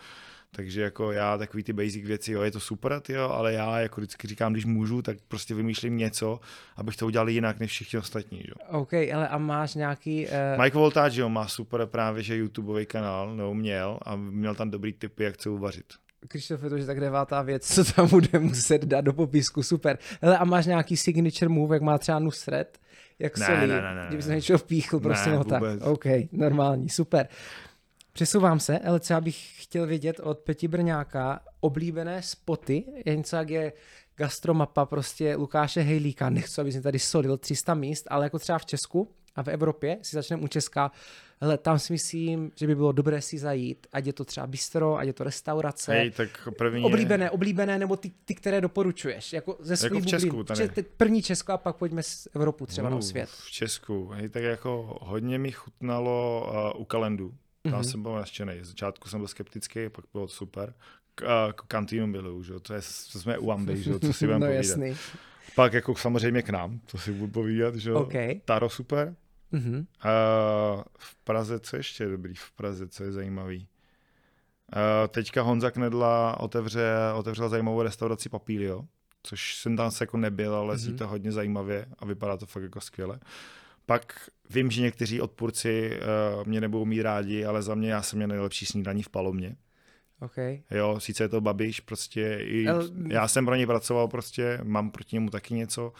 Takže jako já takový ty basic věci, jo, je to super, jo, ale já jako vždycky říkám, když můžu, tak prostě vymýšlím něco, abych to udělal jinak než všichni ostatní, jo. OK, ale a máš nějaký... Uh, Mike Voltage, jo, má super právě, že YouTubeový kanál, nebo měl, a měl tam dobrý tipy, jak co uvařit. Krištofe, to je tak devátá věc, co tam bude muset dát do popisku, super. Hele, a máš nějaký signature move, jak má třeba Nusret, jak Ne, solí, ne, ne, ne, kdyby se něčeho vpíchl, prostě Ne, no tak, vůbec. OK, normální, super. Přesouvám se, ale třeba bych chtěl vědět od Peti Brňáka oblíbené spoty, je něco jak je gastromapa prostě Lukáše Hejlíka, nechci, aby si tady solil 300 míst, ale jako třeba v Česku a v Evropě, si začneme u Česka, hele, tam si myslím, že by bylo dobré si zajít, ať je to třeba bistro, ať je to restaurace, Hej, tak první Oblíbené, oblíbené, nebo ty, ty, které doporučuješ, jako ze svých v Česku tady. Če- první Česko a pak pojďme z Evropu třeba na svět. V Česku, hej, tak jako hodně mi chutnalo uh, u kalendu. Tam Mhm. mm-hmm. jsem byl nadšený. Z začátku jsem byl skeptický, pak bylo super. K, uh, kantýnu bylo, že jo, to, je, to jsme u Amby, že co si *laughs* budeme no povídat. jasný. Pak jako samozřejmě k nám, to si budu povídat, že jo. OK. Taro super. Mhm. Uh, v Praze, co ještě je dobrý v Praze, co je zajímavý? Uh, teďka Honza Knedla otevře, otevřel zajímavou restauraci Papílio, což jsem tam se jako nebyl, ale mm-hmm. Mhm. zní to hodně zajímavě a vypadá to fakt jako skvěle. Pak vím, že někteří odpůrci uh, mě nebudou mít rádi, ale za mě já jsem měl nejlepší snídaní v Palomě. OK. Jo, sice je to Babiš, prostě i, El- já jsem pro něj pracoval prostě, mám proti němu taky něco,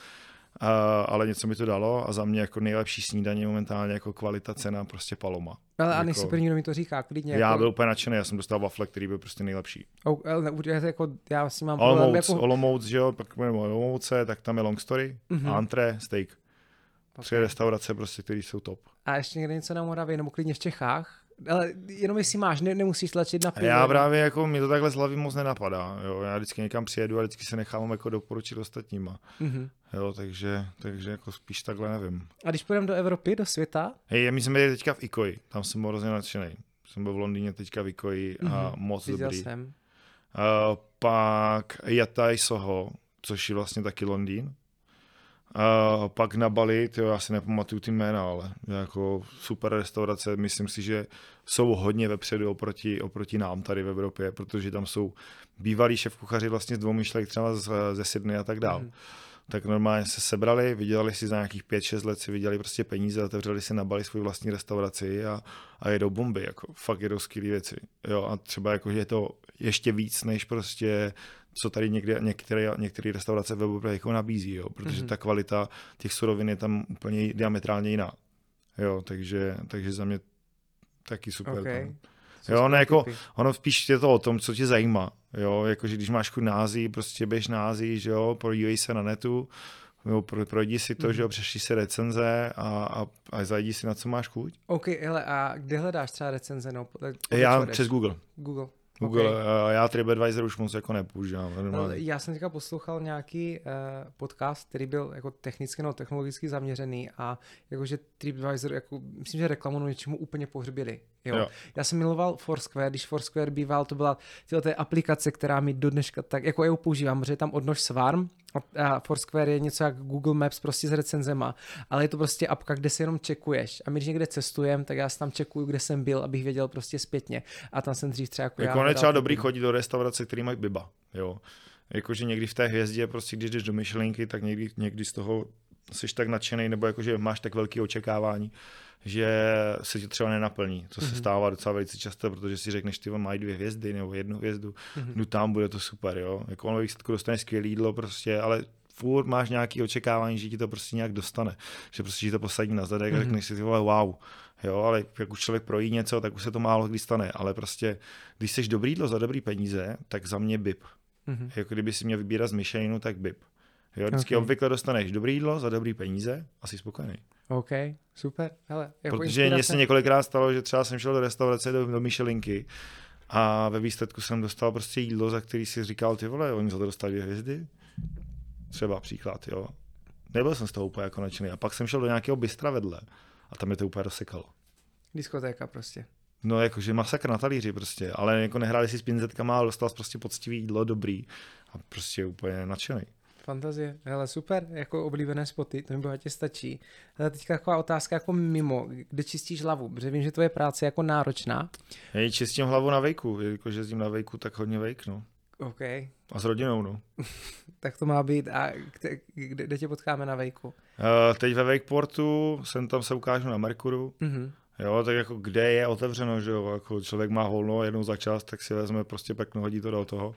uh, ale něco mi to dalo a za mě jako nejlepší snídaně momentálně jako kvalita, cena, prostě Paloma. Ale a Jako- nejsi první, kdo mi to říká, klidně. Já jako, byl úplně nadšený, já jsem dostal wafle, který byl prostě nejlepší. Oh, ale jako, já si mám Olomouc, jako, Olomouc, že jo, pak budeme Olomouce, tak tam je long story, Mhm. mm-hmm. antré, steak. Ok. Tři restaurace prostě, které jsou top. a ještě někde něco na Moravě, nebo klidně v Čechách. Ale jenom jestli máš, ne, nemusíš tlačit na pivo. já právě jako, mi to takhle z hlavy moc nenapadá, jo, já vždycky někam přijedu a vždycky se nechávám jako doporučit ostatníma, Mhm. jo, takže, takže jako spíš takhle nevím. A když půjdeme do Evropy, do světa, Hej, my jsme byli teďka v Ikoji, tam jsem byl hrozně nadšený. Jsem byl v Londýně teďka v Ikoji a Mhm, moc viděl dobrý. jsem. Uh, pak Yatai Soho, což je vlastně taky Londýn. Uh, pak na Bali, tyjo, já si nepamatuju ty jména, ale jako super restaurace, myslím si, že jsou hodně vepředu oproti, oproti nám tady v Evropě, protože tam jsou bývalí šéf kuchaři vlastně z dvou myšlek třeba z, ze Sydney a tak dál. Mhm. Tak normálně se sebrali, vydělali si za nějakých 5-6 let, si vydělali prostě peníze, otevřeli si na Bali svou vlastní restauraci a, a jedou bomby, jako fakt jedou skvělé věci. Jo, a třeba jako, že je to ještě víc, než prostě co tady někde, některé, některé restaurace v Evropě jako nabízí, jo, protože Mhm. ta kvalita těch surovin je tam úplně diametrálně jiná. Jo, takže, takže za mě taky super. OK. tam. Co Jo, ne, jako- typy? Ono spíš je to o tom, co tě zajímá. Jo, jakože když máš chuť na prostě běž na Ázii, že jo, podívej se na netu, jo, pro, projdi si to, Mhm. že jo, přešli si recenze a, a, a zajdi si na co máš chuť. OK, hele, a kde hledáš třeba recenze? No, podle Já přes Google. Google. Google, Okay. okay. já TripAdvisor už moc jako nepoužívám. normálně. Já jsem teďka poslouchal nějaký uh, podcast, který byl jako technicky nebo technologicky zaměřený a jakože TripAdvisor, jako, myslím, že reklamu něčemu úplně pohřbili. Jo. Jo. Já jsem miloval Foursquare, když Foursquare býval, to byla tyhle té aplikace, která mi do dneška tak, jako já používám, protože je tam odnož Swarm a- a Foursquare je něco jak Google Maps prostě s recenzema, ale je to prostě apka, kde si jenom čekuješ. A my, když někde cestujem, tak já si tam čekuju, kde jsem byl, abych věděl prostě zpětně. A tam jsem dřív třeba jako, já Jako hledal třeba dobrý chodit do restaurace, který mají biba, jo. Jakože někdy v té hvězdě, prostě když jdeš do myšlenky, tak někdy, někdy z toho jsi tak nadšený, nebo jakože máš tak velké očekávání, že se ti třeba nenaplní. To se Mhm. stává docela velice často, protože si řekneš, ty mají dvě hvězdy nebo jednu hvězdu, Mhm. jdu tam, bude to super, jo. Jako on ve výsledku dostane skvělé jídlo prostě, ale furt máš nějaké očekávání, že ti to prostě nějak dostane. Že prostě ti to posadí na zadek a Mhm. řekneš si, ty vole, wow. Jo, ale jak už člověk projí něco, tak už se to málo kdy stane. Ale prostě, když jsi dobrý jídlo za dobrý peníze, tak za mě BIP. Mhm. Jako kdyby si měl vybírat z Michelinu, tak BIP. Jo, vždycky Ok. okay. obvykle dostaneš dobrý jídlo za dobrý peníze a jsi spokojený. OK, super. Hele, jako Protože mně se několikrát stalo, že třeba jsem šel do restaurace, do, do Michelinky a ve výsledku jsem dostal prostě jídlo, za který si říkal, ty vole, oni za to dostali dvě hvězdy. Třeba příklad, jo. Nebyl jsem z toho úplně jako nadšený. A pak jsem šel do nějakého bystra vedle a tam je to úplně rozsekalo. Diskotéka prostě. No jakože masakr na talíři prostě, ale jako nehráli si s pinzetkama, ale dostal prostě poctivý jídlo, dobrý a prostě úplně nadšený. Fantazie, hele super, jako oblíbené spoty, to mi bohatě stačí. Ale teďka taková otázka jako mimo, kde čistíš hlavu, protože vím, že tvoje práce je jako náročná. Já ji čistím hlavu na vejku, jelikož jezdím na vejku, tak hodně vejk, no. OK, A s rodinou, no. *laughs* tak to má být. A kde, kde, kde tě potkáme na vejku? Uh, teď ve Wakeportu, jsem tam se ukážu na Merkuru, Mhm. jo, tak jako kde je otevřeno, že jo, jako člověk má volno jednou za čas, tak si vezme prostě pekno, hodí to do toho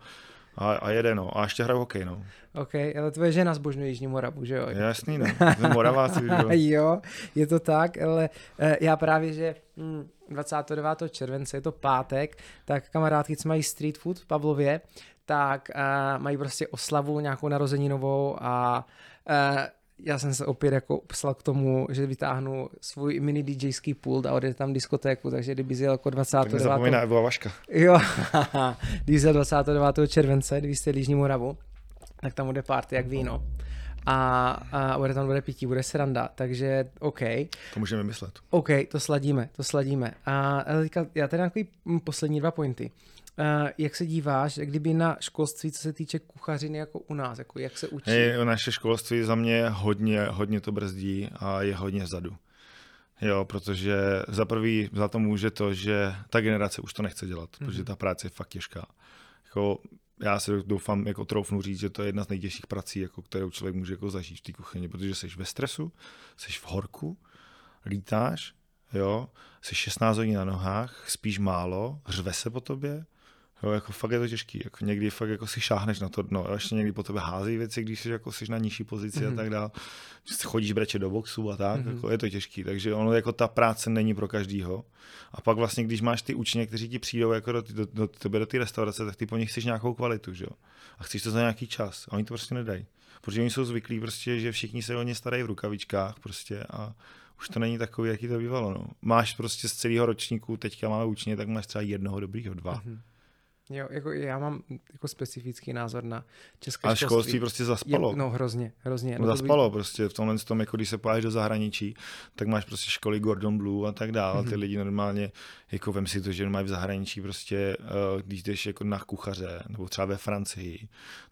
a, a jede, no. A ještě hraju hokej, no. OK, ale tvoje žena zbožňuje Jižní Moravu, že jo? *laughs* Jasný, no. Jsme Moraváci, že jo. *laughs* jo, je to tak, ale eh, já právě, že hm, 29. července, je to pátek, tak kamarádky, co mají street food v Pavlově, tak eh, mají prostě oslavu nějakou narozeninovou a eh, já jsem se opět jako psal k tomu, že vytáhnu svůj mini DJský pult a odjedu tam diskotéku, takže kdyby jel jako Tak 29. nezapomíná Evo a Vaška. Jo, *laughs* když jel 29. července, když jste Jižní Moravu, tak tam bude party jak víno. A, a bude tam bude pití, bude sranda, takže OK. To můžeme myslet. OK, to sladíme, to sladíme. A ale teďka, já tady mám takový poslední dva pointy. Uh, jak se díváš, kdyby na školství, co se týče kuchařiny jako u nás, jako jak se učí? Hej, naše školství za mě hodně, hodně to brzdí a je hodně vzadu. Jo, protože za prvý za to může to, že ta generace už to nechce dělat, mm-hmm. protože ta práce je fakt těžká. Jako, já si doufám, jako troufnu říct, že to je jedna z nejtěžších prací, jako, kterou člověk může jako zažít v té kuchyni, protože jsi ve stresu, jsi v horku, lítáš, jo, jsi 16 hodin na nohách, spíš málo, řve se po tobě, Jo, jako fakt je to těžký. Jako někdy fakt jako si šáhneš na to dno. Jo, ještě někdy po tebe hází věci, když jsi, jako jsi na nižší pozici mm-hmm. a tak dále. Chodíš breče do boxu a tak, mm-hmm. jako je to těžký. Takže ono jako ta práce není pro každýho. A pak vlastně, když máš ty učně, kteří ti přijdou jako do, do, do tebe do té restaurace, tak ty po nich chceš nějakou kvalitu, že jo. A chceš to za nějaký čas. A oni to prostě nedají. Protože oni jsou zvyklí prostě, že všichni se o ně starají v rukavičkách prostě a už to není takový, jaký to bývalo. No. Máš prostě z celého ročníku, teďka máme učně, tak máš třeba jednoho dobrýho, dva. Mhm. Jo, jako já mám jako specifický názor na české A školství prostě zaspalo. Je, no hrozně, hrozně. No, No, to by- zaspalo prostě v tomhle tom, jako když se pojáš do zahraničí, tak máš prostě školy Gordon Blue a tak dále. Mm-hmm. Ty lidi normálně, jako vem si to, že mají v zahraničí prostě, uh, když jdeš jako na kuchaře, nebo třeba ve Francii,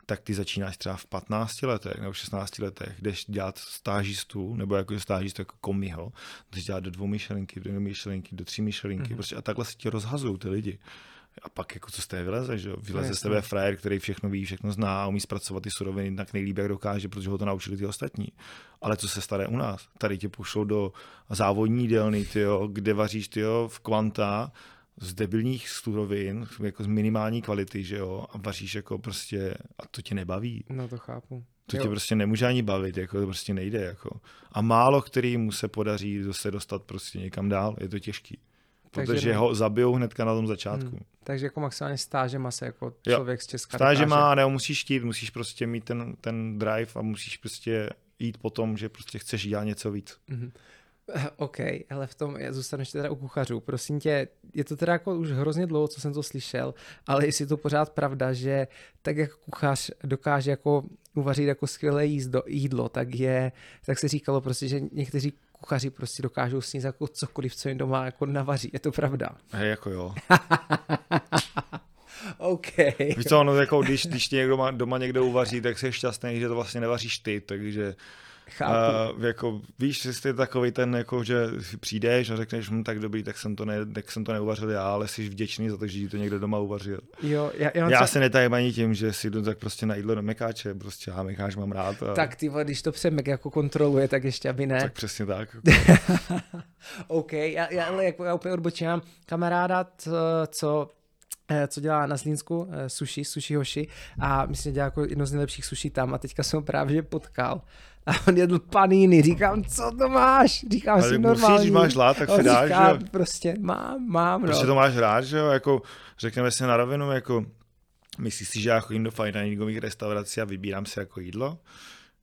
tak ty začínáš třeba v 15 letech nebo 16 letech, jdeš dělat stážistu, nebo jako stážistu jako komiho, jdeš dělat do dvou myšelinky, do myšelinky, do tří myšelinky, mm-hmm. prostě a takhle se ti rozhazují ty lidi. A pak jako co z té vyleze, že? Vyleze No, z tebe frajer, který všechno ví, všechno zná a umí zpracovat ty suroviny tak nejlíp, jak dokáže, protože ho to naučili ty ostatní. Ale co se staré u nás? Tady tě pošlou do závodní jídelny, tyjo, kde vaříš tyjo, v kvanta z debilních surovin, jako z minimální kvality, že jo, a vaříš jako prostě, a to tě nebaví. No to chápu. To Jo. tě prostě nemůže ani bavit, jako to prostě nejde. Jako. A málo kterým se podaří se dostat prostě někam dál, je to těžký. Takže Protože ne- ho zabijou hnedka na tom začátku. Hmm. Takže jako maximálně stážema se jako Jo. člověk z Česka Stáže dokáže- má, ne, musíš chtít, musíš prostě mít ten, ten drive a musíš prostě jít po tom, že prostě chceš dělat něco víc. Mhm. *laughs* OK, ale v tom já zůstanu ještě teda u kuchařů. Prosím tě, je to teda jako už hrozně dlouho, co jsem to slyšel, ale jestli je to pořád pravda, že tak jak kuchař dokáže jako uvařit jako skvělé jízdo, jídlo, tak je, tak se říkalo prostě, že někteří kuchaři prostě dokážou sníst jako cokoliv, co jim doma jako navaří. Je to pravda? *laughs* Hej, jako jo. OK. Víš co, no, jako když, když někdo má, doma někdo uvaří, tak jsi šťastný, že to vlastně nevaříš ty, takže Uh, jako, víš, jsi takový ten, jako, že přijdeš a řekneš, hm, tak dobrý, tak jsem, to ne, tak jsem to neuvařil já, ale jsi vděčný za to, že ti to někdo doma uvařil. Jo, já, já, já se netajím ani tím, že si jdu tak prostě na jídlo do mekáče, prostě já mekáč mám rád. A... Tak ty, když to přemek jako kontroluje, tak ještě aby ne. Tak přesně tak. *laughs* OK, já, já, ale jako já úplně odbočím, kamaráda, co Eh, co dělá na Zlínsku, eh, sushi, sushi hoši a myslím, že dělá jako jedno z nejlepších sushi tam a teďka jsem ho právě potkal a on jedl paníny, říkám, co to máš? Říkám Ale si normálně. Musíš, máš rád, tak si dáš, říká, že Prostě mám, mám, Prostě no. to máš rád, že jo, jako řekneme si na rovinu, jako myslíš si, že já chodím do fajn diningových restaurací a vybírám si jako jídlo?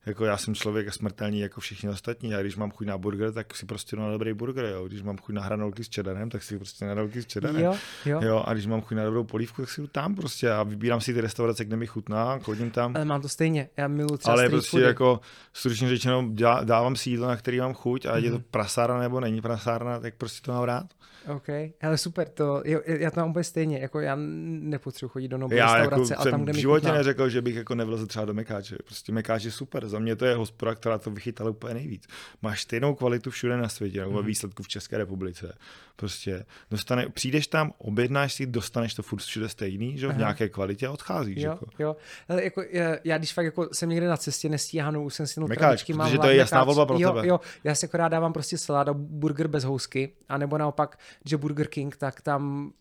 Jako já jsem člověk smrtelný jako všichni ostatní a když mám chuť na burger, tak si prostě na dobrý burger, jo. Když mám chuť na hranolky s čedanem, tak si prostě na hranolky s čedanem. Jo, jo. jo, a když mám chuť na dobrou polívku, tak si jdu tam prostě a vybírám si ty restaurace, kde mi chutná, chodím tam. Ale mám to stejně, já miluji třeba Ale prostě foody. jako stručně řečeno dávám si jídlo, na který mám chuť a mm-hmm. je to mhm. prasárna nebo není prasárna, tak prostě to mám rád. OK, ale super, to, jo, já to mám úplně stejně, jako já nepotřebuji chodit do nové restaurace jako a tam, kde v životě neřekl, že bych jako nevlezl třeba do Mekáče, prostě Mekáč je super, za mě to je hospoda, která to vychytala úplně nejvíc. Máš stejnou kvalitu všude na světě, nebo mm. výsledku v České republice. Prostě dostane, přijdeš tam, objednáš si, dostaneš to furt všude stejný, že v nějaké kvalitě a odcházíš. Jo, jako. jo. Ale jako, já, já, když fakt jako jsem někde na cestě nestíhánu, už jsem si no Mekáč, mám to je jasná volba pro jo, tebe. Jo, já si akorát dávám prostě salát a burger bez housky, anebo naopak, že Burger King, tak tam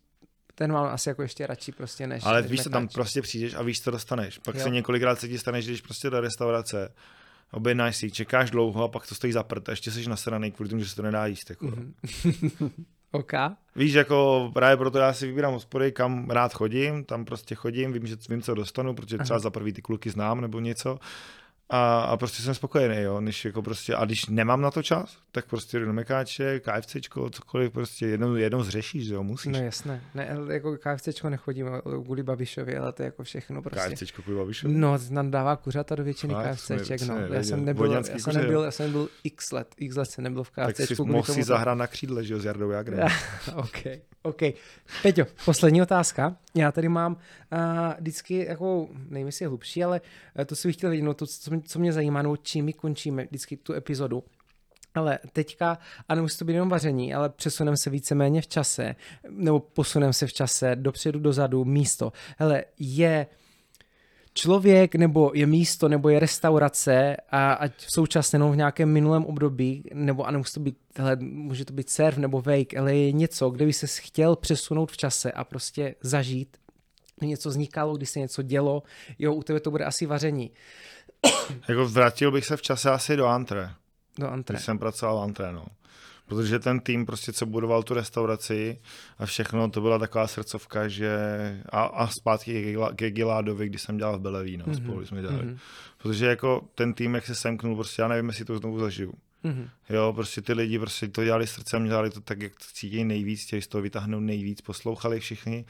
ten mám asi jako ještě radši prostě než Ale než víš, co tam prostě přijdeš a víš, co dostaneš. Pak jo. se několikrát se ti stane, že jdeš prostě do restaurace objednáš si, čekáš dlouho a pak to stojí za prd a ještě jsi nasraný kvůli tomu, že se to nedá jíst. Jako. Mm-hmm. *laughs* OK. Víš, jako právě proto já si vybírám hospody, kam rád chodím, tam prostě chodím, vím, že vím, co dostanu, protože třeba Aha. za prvý ty kluky znám nebo něco a, a prostě jsem spokojený, jo, než jako prostě, a když nemám na to čas, tak prostě jdu do Mekáče, KFCčko, cokoliv, prostě jednou, jednou zřešíš, jo, musíš. No jasné, ne, jako KFCčko nechodím kvůli Babišovi, ale to je jako všechno prostě. KFCčko kvůli Babišovi? No, nám dává kuřata do většiny Fakt, KFCček, no. Já jsem nebyl, já jsem nebyl, já jsem nebyl x let, x let jsem nebyl v KFCčku. Tak si mohl si zahrát na křídle, že jo, s Jardou Jagrem. *laughs* OK, OK. Peťo, poslední otázka. Já tady mám uh, vždycky jako, nevím, jestli je hlubší, ale to si bych chtěl vědět, no to, co co mě zajímá, no čím my končíme vždycky tu epizodu. Ale teďka, a nemusí to být jenom vaření, ale přesuneme se víceméně v čase, nebo posuneme se v čase dopředu, dozadu, místo. Hele, je člověk, nebo je místo, nebo je restaurace, a ať v současné, nebo v nějakém minulém období, nebo a nemusí to být, hele, může to být surf nebo wake, ale je něco, kde by se chtěl přesunout v čase a prostě zažít, něco vznikalo, když se něco dělo, jo, u tebe to bude asi vaření. *coughs* jako vrátil bych se v čase asi do Antre. Do Antre. Když jsem pracoval v Antre, no. Protože ten tým prostě, co budoval tu restauraci a všechno, to byla taková srdcovka, že a, a zpátky ke Giládovi, když jsem dělal v Beleví, no, mm-hmm. spolu jsme dělali. Mm-hmm. Protože jako ten tým, jak se semknul, prostě já nevím, jestli to znovu zažiju. Mm-hmm. Jo, prostě ty lidi prostě to dělali srdcem, dělali to tak, jak to cítí nejvíc, chtěli z toho vytáhnout nejvíc, poslouchali všichni.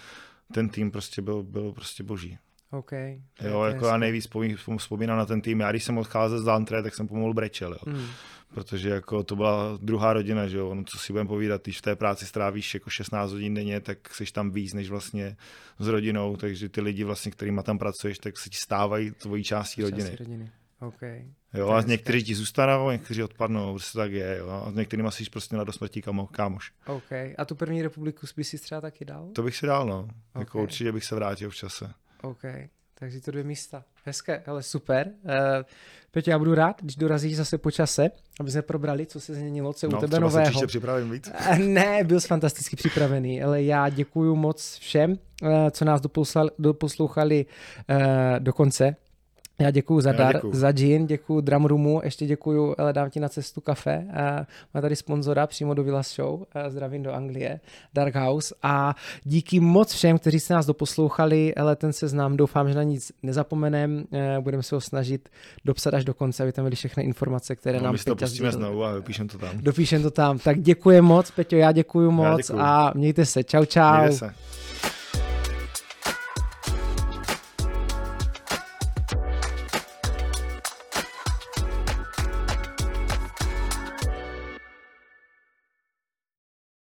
Ten tým prostě byl, byl prostě boží. Okay, jo, jako já nejvíc vzpomínám na ten tým. Já když jsem odcházel z Lantre, tak jsem pomalu brečel, jo. Mm. Protože jako to byla druhá rodina, že jo. Ono, co si budeme povídat, když v té práci strávíš jako 16 hodin denně, tak jsi tam víc než vlastně s rodinou, takže ty lidi vlastně, kterými tam pracuješ, tak se ti stávají tvojí částí rodiny. Části rodiny. Okay. Jo, a někteří ti zůstanou, někteří odpadnou, prostě tak je, jo. A s některými jsi prostě na do smrti kamo, kámoš. OK. A tu první republiku by si třeba taky dal? To bych si dal, no. Jako okay. Jako určitě bych se vrátil v čase. OK, takže to dvě místa. Hezké, ale super. Uh, Peťo, já budu rád, když dorazíš zase po čase, aby jsme probrali, co se změnilo, co je no, u tebe nového. No, připravím víc. Uh, ne, byl jsi fantasticky připravený, ale já děkuji moc všem, uh, co nás doposlouchali uh, do konce. Já děkuji za dar, děkuju. za gin, děkuji Drumroomu, ještě děkuji, ale dám ti na cestu kafe. A má tady sponzora přímo do Villas Show, zdravím do Anglie, Dark House. A díky moc všem, kteří se nás doposlouchali, ale ten seznam, doufám, že na nic nezapomenem. Eh, budeme se ho snažit dopsat až do konce, aby tam byly všechny informace, které no, nám My to pustíme znovu a dopíšem to tam. Dopíšem to tam. Tak děkuji moc, Peťo, já děkuji moc já děkuju. a mějte se. Čau, čau. Mějte se.